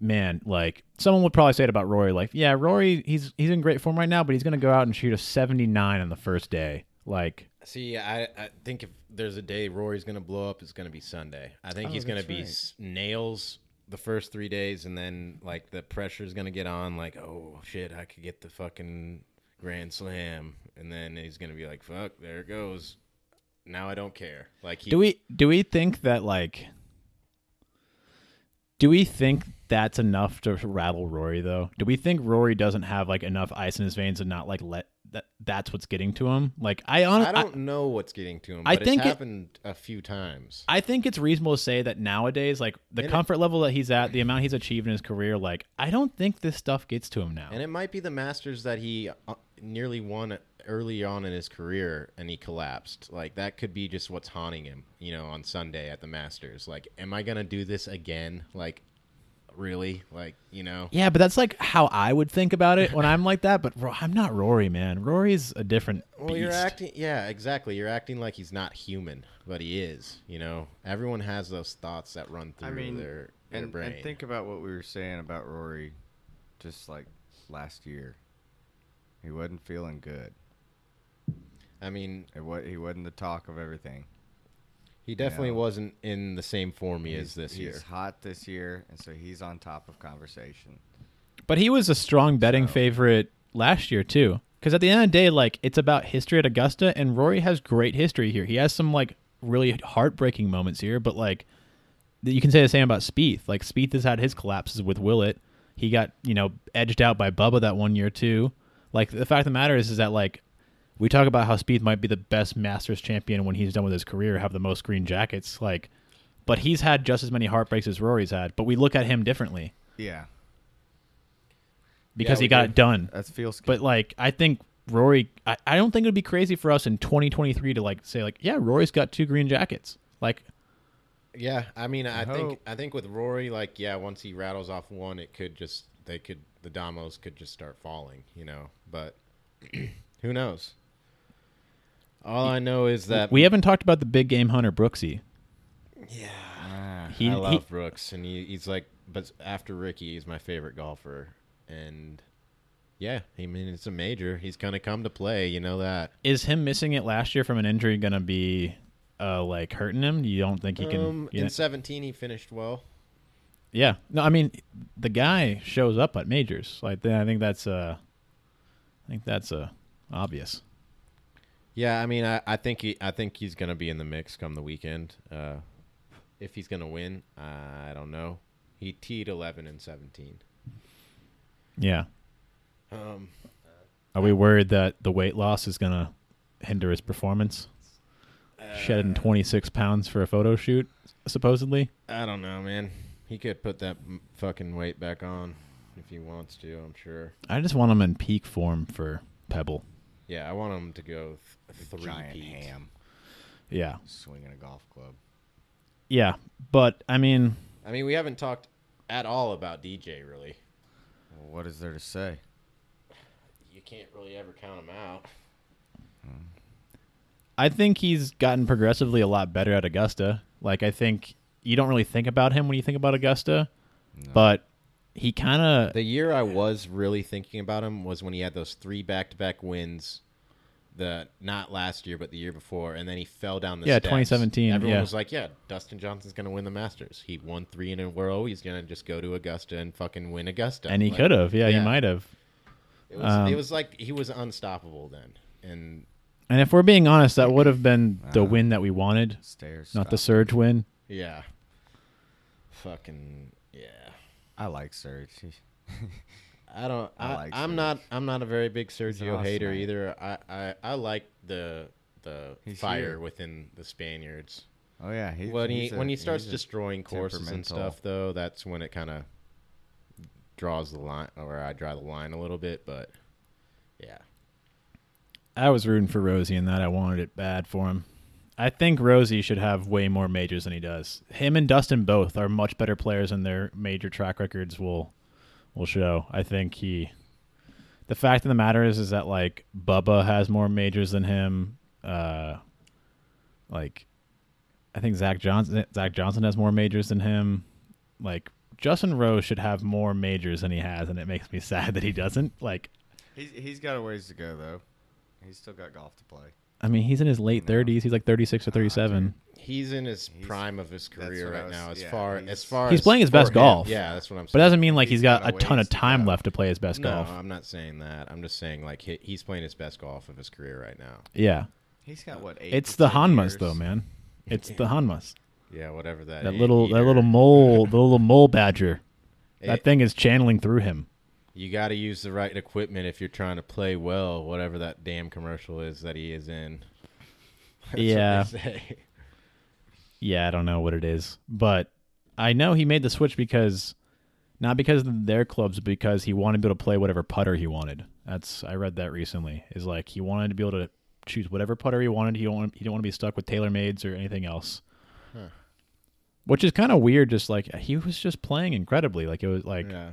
man, like someone would probably say it about Rory. Like, yeah, Rory, he's he's in great form right now, but he's going to go out and shoot a 79 on the first day. Like, See, I, I think if there's a day Rory's going to blow up, it's going to be Sunday. I think Oh, he's going to be right. s- nails the first three days, and then like the pressure's going to get on. Like, oh shit, I could get the fucking Grand Slam, and then he's going to be like, fuck, there it goes. Now I don't care. Like, he, do we do we think that like, do we think that's enough to rattle Rory though? Do we think Rory doesn't have like enough ice in his veins and not like let that that's what's getting to him? Like, I honestly, I don't know what's getting to him. I think it's it- happened a few times. I think it's reasonable to say that nowadays, like the And it- comfort level that he's at, the amount he's achieved in his career, like I don't think this stuff gets to him now. And it might be the Masters that he uh, nearly won early on in his career and he collapsed. Like that could be just what's haunting him, you know, on Sunday at the Masters. Like, am I gonna do this again? Like, really? Like, you know? yeah, but that's like how I would think about it when I'm like that. But Ro- I'm not Rory, man. Rory's a different Well, you're acting. Yeah, exactly. You're acting like he's not human, but he is. You know, everyone has those thoughts that run through I mean, their their and, brain. and think about what we were saying about Rory, just like last year. He wasn't feeling good. I mean, It wa- he wasn't the talk of everything. he definitely know, wasn't in the same form he is this he's year. He's hot this year, and so he's on top of conversation. But he was a strong betting So- favorite last year too. Because at the end of the day, like it's about history at Augusta, and Rory has great history here. He has some like really heartbreaking moments here, but like you can say the same about Spieth. Like Spieth has had his collapses with Willett. He got you know edged out by Bubba that one year too. Like the fact of the matter is, is that like we talk about how Spieth might be the best Masters champion when he's done with his career, have the most green jackets. Like, but he's had just as many heartbreaks as Rory's had. But we look at him differently Yeah, because we he got do. it done. that's feels. But like, I think Rory, I, I don't think it would be crazy for us in 2023 to like say like, yeah, Rory's got two green jackets. Like, Yeah, I mean, I, I think hope. I think with Rory, like, yeah, once he rattles off one, it could just they could the dominoes could just start falling, you know. But who knows? All I know is that we haven't talked about the big game hunter Brooksy. Ah, He, I he love Brooks, and he, he's like, but after Ricky, he's my favorite golfer, and yeah, I mean, it's a major. He's gonna come to play, you know that. is him missing it last year from an injury gonna be uh like hurting him? You don't think he can? Um, in know- seventeen, he finished well. yeah, no, I mean the guy shows up at majors. Like, I think that's uh, I think that's uh obvious. Yeah, I mean, I, I think he, I think he's gonna be in the mix come the weekend. Uh, if he's gonna win, I don't know. He teed eleven and seventeen. Yeah. Um, Are we worried that the weight loss is gonna hinder his performance? Shedding 26 pounds for a photo shoot, supposedly. I don't know, man. He could put that m- fucking weight back on if he wants to. I'm sure. I just want him in peak form for Pebble. Yeah, I want him to go three giant peat. ham Yeah, swinging a golf club. yeah, but I mean, I mean, we haven't talked at all about DJ really. Well, what is there to say? You can't really ever count him out. I think he's gotten progressively a lot better at Augusta. Like I think you don't really think about him when you think about Augusta, but he kind of The year I was really thinking about him was when he had those three back-to-back wins. The not last year, but the year before, and then he fell down the Yeah, steps. 2017, Everyone yeah. was like, "Yeah, Dustin Johnson's gonna win the Masters. He won three in a row. He's gonna just go to Augusta and fucking win Augusta." and he Like, could have. Yeah, yeah. he might have. It was, Um, it was like he was unstoppable then, and And if we're being honest, that would have been the Uh, win that we wanted, Stairs. not the surge win. yeah, fucking yeah. I like Surge. He- I don't. I I, like I'm Serge. not. I'm not a very big He's Sergio awesome hater guy. either. I, I, I like the the He's fire here. within the Spaniards. Oh yeah, he, when he a- when he starts destroying courses and stuff, though, that's when it kind of draws the line, or I draw the line a little bit. But yeah, I was rooting for Rosie in that. I wanted it bad for him. I think Rosie should have way more majors than he does. Him and Dustin both are much better players and their major track records will will show. I think he the fact of the matter is is that like Bubba has more majors than him. Uh like I think Zach Johnson Zach Johnson has more majors than him. Like Justin Rose should have more majors than he has, and it makes me sad that he doesn't. Like He's he's got a ways to go though. He's still got golf to play. I mean, he's in his late No. thirties. He's like thirty six or thirty seven. He's in his He's- prime of his career what I right was- now. As yeah, far he's- as far He's as playing his for best him. golf. Yeah, that's what I'm saying. but that doesn't mean like He's he's got got a a ton of time left to play his best no, golf. I'm not saying that. I'm just saying like he, he's playing his best golf of his career right now. Yeah, He's got what eight? it's to the 10 Honmas years? though, man. It's the Honmas. Yeah, whatever that. That little that little mole, the little mole badger. That It- thing is channeling through him. You got to use the right equipment if you're trying to play well. Whatever that damn commercial is that he is in. That's what Yeah. they say. Yeah, I don't know what it is, but I know he made the switch because not because of their clubs, because he wanted to be able to play whatever putter he wanted. That's I read that recently. Is like he wanted to be able to choose whatever putter he wanted. He don't want, he didn't want to be stuck with TaylorMade's or anything else. Huh. Which is kind of weird. Just like he was just playing incredibly. Like it was like yeah.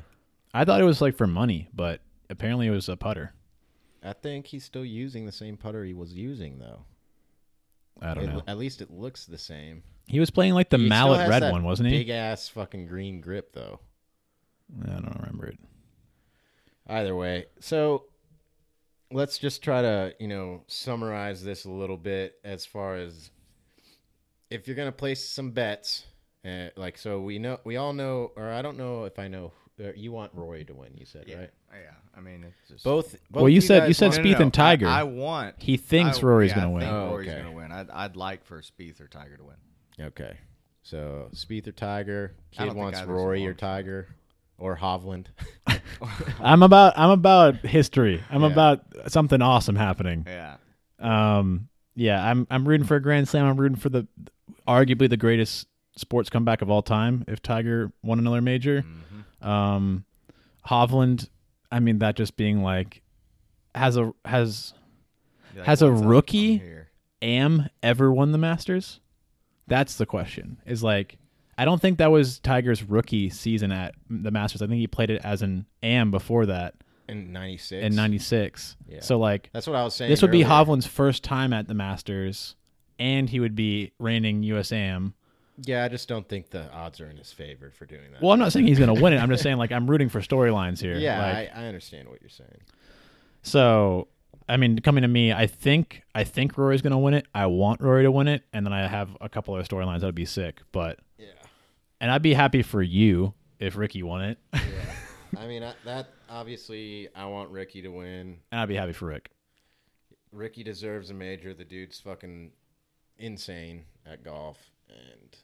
I thought it was like for money, but apparently it was a putter. I think he's still using the same putter he was using though. I don't It- know. At least it looks the same. He was playing like the He mallet red one, wasn't he? Big ass fucking green grip though. I don't remember it. Either way, so let's just try to you know summarize this a little bit as far as if you're gonna place some bets. Uh, like so, we know we all know, or I don't know if I know. Uh, you want Roy to win? You said Yeah. right. Oh, yeah. I mean, it's just Both. both Well, you said- you guys said want- Spieth and Tiger. I, I want. He thinks I, Rory's yeah, gonna I win. think Oh, Rory's okay. gonna win. I'd, I'd like for Spieth or Tiger to win. Okay. So Spieth or Tiger. Kid wants Rory or. Tiger, or Hovland. I'm about I'm about history. I'm Yeah. about something awesome happening. Yeah. Um, yeah, I'm I'm rooting for a grand slam. I'm rooting for the arguably the greatest sports comeback of all time. If Tiger won another major, Mhm. um, Hovland. I mean, that just being like has a has Be like, Has a "What's up? I'm rookie- Am ever won the Masters? That's the question. Is like I don't think that was Tiger's rookie season at the Masters. I think he played it as an Am before that in '96. in '96. Yeah. So like That's what I was saying. this would be. Hovland's first time at the Masters, and he would be reigning USAM. Yeah, I just don't think the odds are in his favor for doing that. Well, I'm not saying he's going to win it. I'm just saying like I'm rooting for storylines here. yeah, Like, I, I understand what you're saying. so I mean, coming to me, I think I think Rory's going to win it. I want Rory to win it, and then I have a couple other storylines that would be sick. But Yeah. and I'd be happy for you if Ricky won it, Yeah. I mean, I, that obviously, I want Ricky to win. And I'd be happy for Rick. Ricky deserves a major. The dude's fucking insane at golf, and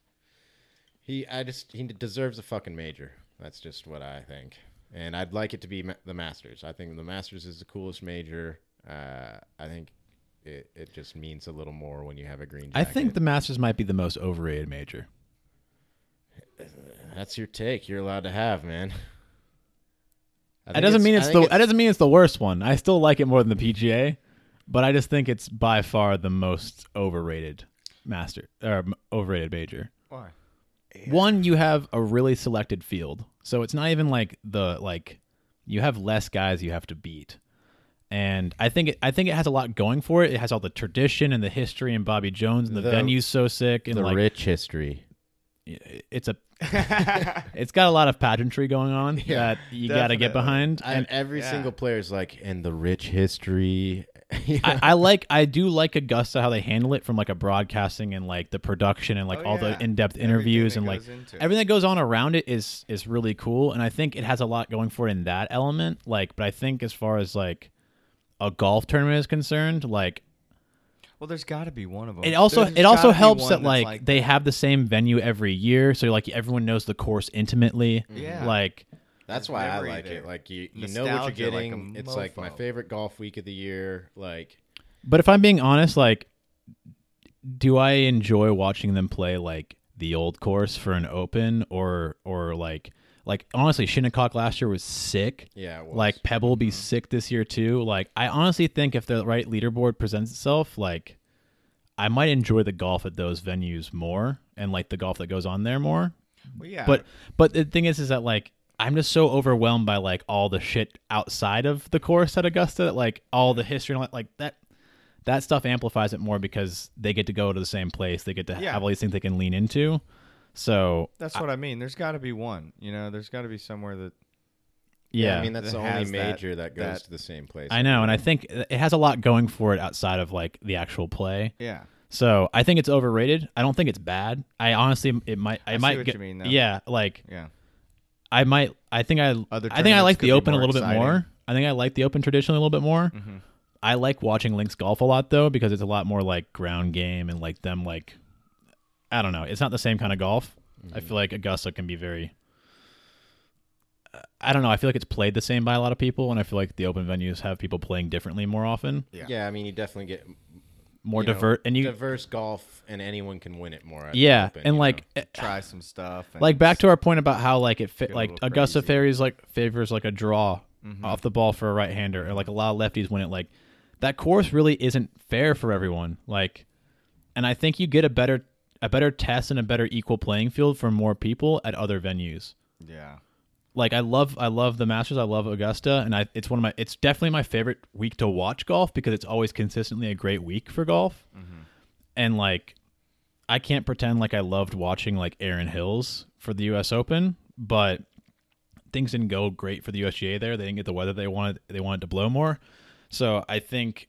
he, I just, he deserves a fucking major. That's just what I think. And I'd like it to be ma- the Masters. I think the Masters is the coolest major. Uh, I think it, it just means a little more when you have a green. I Jacket. think the Masters might be the most overrated major. that's your take. You're allowed to have, man. I That think doesn't mean I it's think the that doesn't mean it's the worst one. I still like it more than the PGA, but I just think it's by far the most overrated master or m- overrated major. Why? One, you have a really selected field, so it's not even like the like you have less guys you have to beat, and I think it, I think it has a lot going for it. It has all the tradition and the history and Bobby Jones and the, The- venue's so sick and the like rich history. it's a it's got a lot of pageantry going on Yeah, that you got to get behind. And And every yeah. single is like, and the rich history. I, I like I do like Augusta how they handle it from like a broadcasting and like the production and like Oh, all yeah. the in depth interviews and like goes into it. everything that goes on around it is is really cool and I think it has a lot going for it in that element. Like, but I think as far as like a golf tournament is concerned, like well, there's got to be one of them. it also There's it also helps that that's like, they have the same venue every year, so like everyone knows the course intimately. Yeah. Like That's why I like there. it. Like you, you know what you're like getting. it's like my favorite golf week of the year. Like But if I'm being honest, like, do I enjoy watching them play like the old course for an open or or like like honestly, Shinnecock last year was sick. yeah, it was. Like Pebble will be Mm-hmm. sick this year too. Like I honestly think if the right leaderboard presents itself, like I might enjoy the golf at those venues more and like the golf that goes on there more. Well, yeah, But but the thing is is that like I'm just so overwhelmed by like all the shit outside of the course at Augusta, that, like all the history and like that that stuff amplifies it more because they get to go to the same place. They get to Yeah. have all these things they can lean into. So that's what I mean. There's got to be one. You know, there's got to be somewhere that yeah, I mean that's that the only has that- major that, goes that- to the same place. I know, and I think it has a lot going for it outside of like the actual play. yeah. So I think it's overrated. I don't think it's bad. I honestly, it might, I, I see might what get, you mean, though. yeah, like Yeah. I might, I think I, Other I think I like the Open a more little bit more. I think I like the Open traditionally a little bit more. Mm-hmm. I like watching Links golf a lot though because it's a lot more like ground game and like them like, I don't know, it's not the same kind of golf. I feel like Augusta can be very. I don't know. I feel like it's played the same by a lot of people, and I feel like the open venues have people playing differently more often, Yeah. Yeah, I mean you definitely get more diverse and you diverse golf, and anyone can win it more. at the yeah, Open, and like know? eh, Try some stuff. And like back to our point about how like it fit like Augusta crazy. Ferries like favors like a draw Mm-hmm. off the ball for a right hander or like a lot of lefties win it like that course really isn't fair for everyone like and I think you get a better a better test and a better equal playing field for more people at other venues Yeah. like I love I love the Masters I love Augusta and I it's one of my it's definitely my favorite week to watch golf because it's always consistently a great week for golf mm-hmm. and like I can't pretend like I loved watching like Erin Hills for the U.S. Open, but things didn't go great for the USGA there. They didn't get the weather they wanted. They wanted to blow more, so I think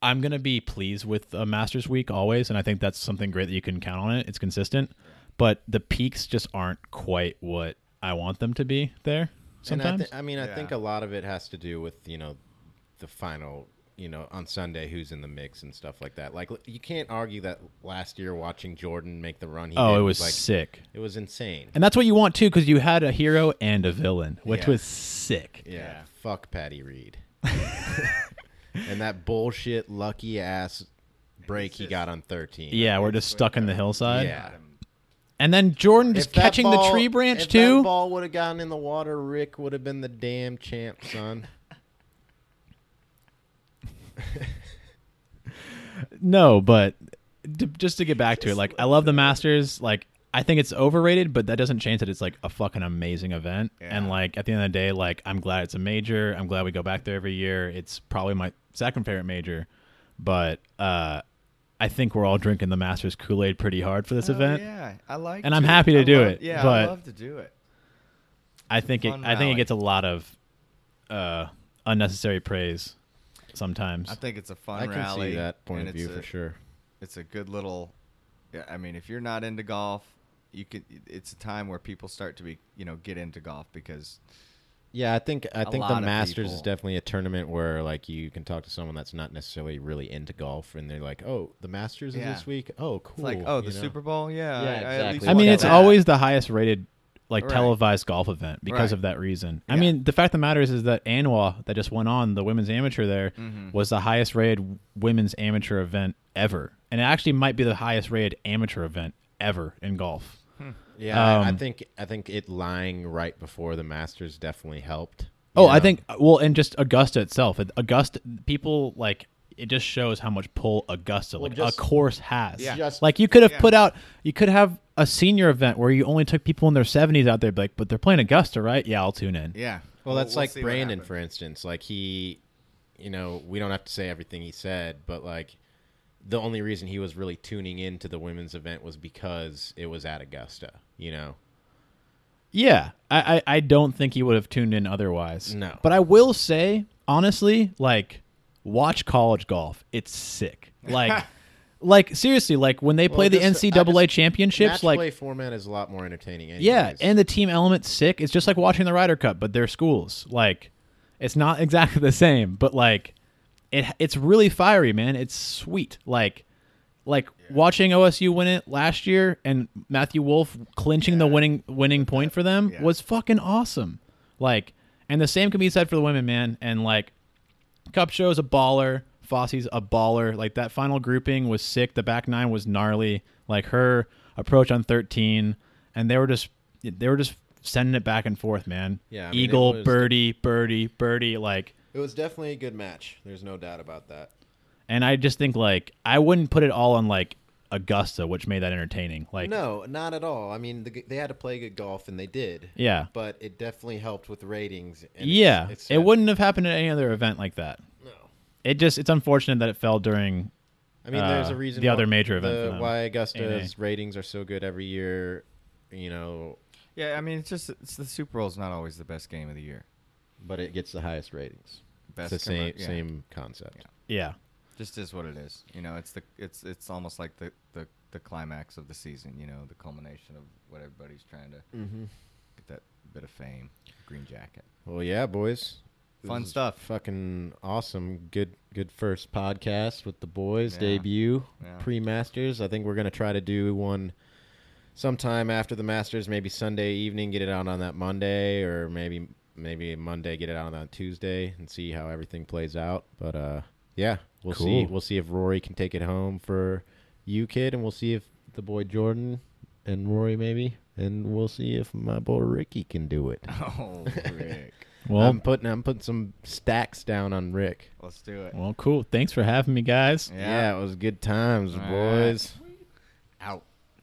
I'm gonna be pleased with a Masters week always, and I think that's something great that you can count on it. It's consistent, but the peaks just aren't quite what I want them to be there. And Sometimes, I, thi- I mean, I think a lot of it has to do with you know the final. You know, on Sunday, who's in the mix and stuff like that. Like, you can't argue that last year watching Jordan make the run. He oh, did it was like sick. it was insane. And that's what you want too, because you had a hero and a villain, which Yeah. was sick. Yeah, Yeah. fuck Patty Reed. and that bullshit lucky ass break he got on 13. Yeah, we're just stuck in the hillside. Yeah. And then Jordan just If that catching ball- the tree branch if too. That ball would have gotten in the water. Rick would have been the damn champ, son. No, but to, just to get back to it, like I love the Masters. Like I think it's overrated, but that doesn't change that it's like a fucking amazing event. And like at the end of the day, like I'm glad it's a major. I'm glad we go back there every year. It's probably my second favorite major, but uh, I think we're all drinking the Masters Kool Aid pretty hard for this Oh, event. Yeah, I like. It. And I'm happy to I do love- it, Yeah, but- I love to do it. I think it. fun I think it gets a lot of uh, unnecessary praise sometimes. I think it's a fun I can rally. see that point point of it's view a- for sure. It's a good little. Yeah, I mean, if you're not into golf, you could. It's a time where people start to be, you know, get into golf because Yeah, I think i think the of Masters is definitely a tournament where like you can talk to someone that's not necessarily really into golf, and they're like, "Oh, the Masters is this week. Oh, cool." it's like, oh, the you know? Super Bowl. Yeah, Yeah, I, I exactly. least I mean, it's that. always the highest rated, like Right. televised golf event because Right. of that reason. I mean, the fact of the matter is, is that Anwa that just went on the women's amateur there Mhm. was the highest rated women's amateur event ever, and it actually might be the highest rated amateur event ever in golf. Yeah, I- I Um, think I think it lying right before the Masters definitely helped. Oh, you I think well, and just Augusta itself. Augusta people like it just shows how much pull Augusta Well, like just- a course has. Yeah. Just- like you could have Yeah. put out, you could have a senior event where you only took people in their seventies out there, be like, but they're playing Augusta, right? Yeah, I'll tune in. Yeah. Well, that's we'll like see what Brandon, for instance. Like he you know, we don't have to say everything he said, but like the only reason he was really tuning into the women's event was because it was at Augusta, you know. Yeah, I, I, I don't think he would have tuned in otherwise. No. But I will say, honestly, like, watch college golf. It's sick. Like, like seriously, like when they play Well, the this- I NCAA just- championships, like, play format is a lot more entertaining. Anyways. yeah, and the team element's sick. It's just like watching the Ryder Cup, but they're schools. Like, it's not exactly the same, but like, it it's really fiery, man. It's sweet. Like, like watching OSU win it last year and Matthew Wolff clinching the winning winning point for them Yeah. was fucking awesome. Like, and the same can be said for the women, man. And like, Kupcho's a baller. Fassi's a baller. Like that final grouping was sick. The back nine was gnarly. Like her approach on thirteen, and they were just they were just sending it back and forth, man. Yeah, I mean, eagle, birdie, birdie, birdie. Like, it was definitely a good match. There's no doubt about that. and I just think like I wouldn't put it all on like Augusta, which made that entertaining. Like, no, not at all. I mean, the, they had to play good golf, and they did. yeah, But it definitely helped with ratings. and it's- yeah, it's it sad. wouldn't have happened at any other event like that. No. It just it's unfortunate that it fell during I mean, there's uh, a reason. the other major event the- for them. why Augusta's ratings are so good every year. You know, Yeah, I mean, it's just it's the Super Bowl is not always the best game of the year. but it gets the highest ratings. Best it's the same commer- yeah. same concept. yeah. Just is what it is. You know, it's the it's it's almost like the the the climax of the season. You know, the culmination of what everybody's trying to Mm-hmm. get that bit of fame. Green jacket. Well, yeah, boys. Fun is stuff. Fucking awesome. Good, good first podcast with the boys. Yeah. Debut Yeah. pre Masters. I think we're gonna try to do one sometime after the Masters, maybe Sunday evening. Get it out on that Monday, or maybe maybe Monday. Get it out on that Tuesday, and see how everything plays out. But uh, yeah, we'll see. We'll see if Rory can take it home for you, kid, and we'll see if the boy Jordan and Rory maybe, and we'll see if my boy Ricky can do it. Oh, Rick. Well, I'm putting I'm putting some stacks down on Rick. Let's do it. well, cool. Thanks for having me, guys. Yeah, it was good times, All right. boys.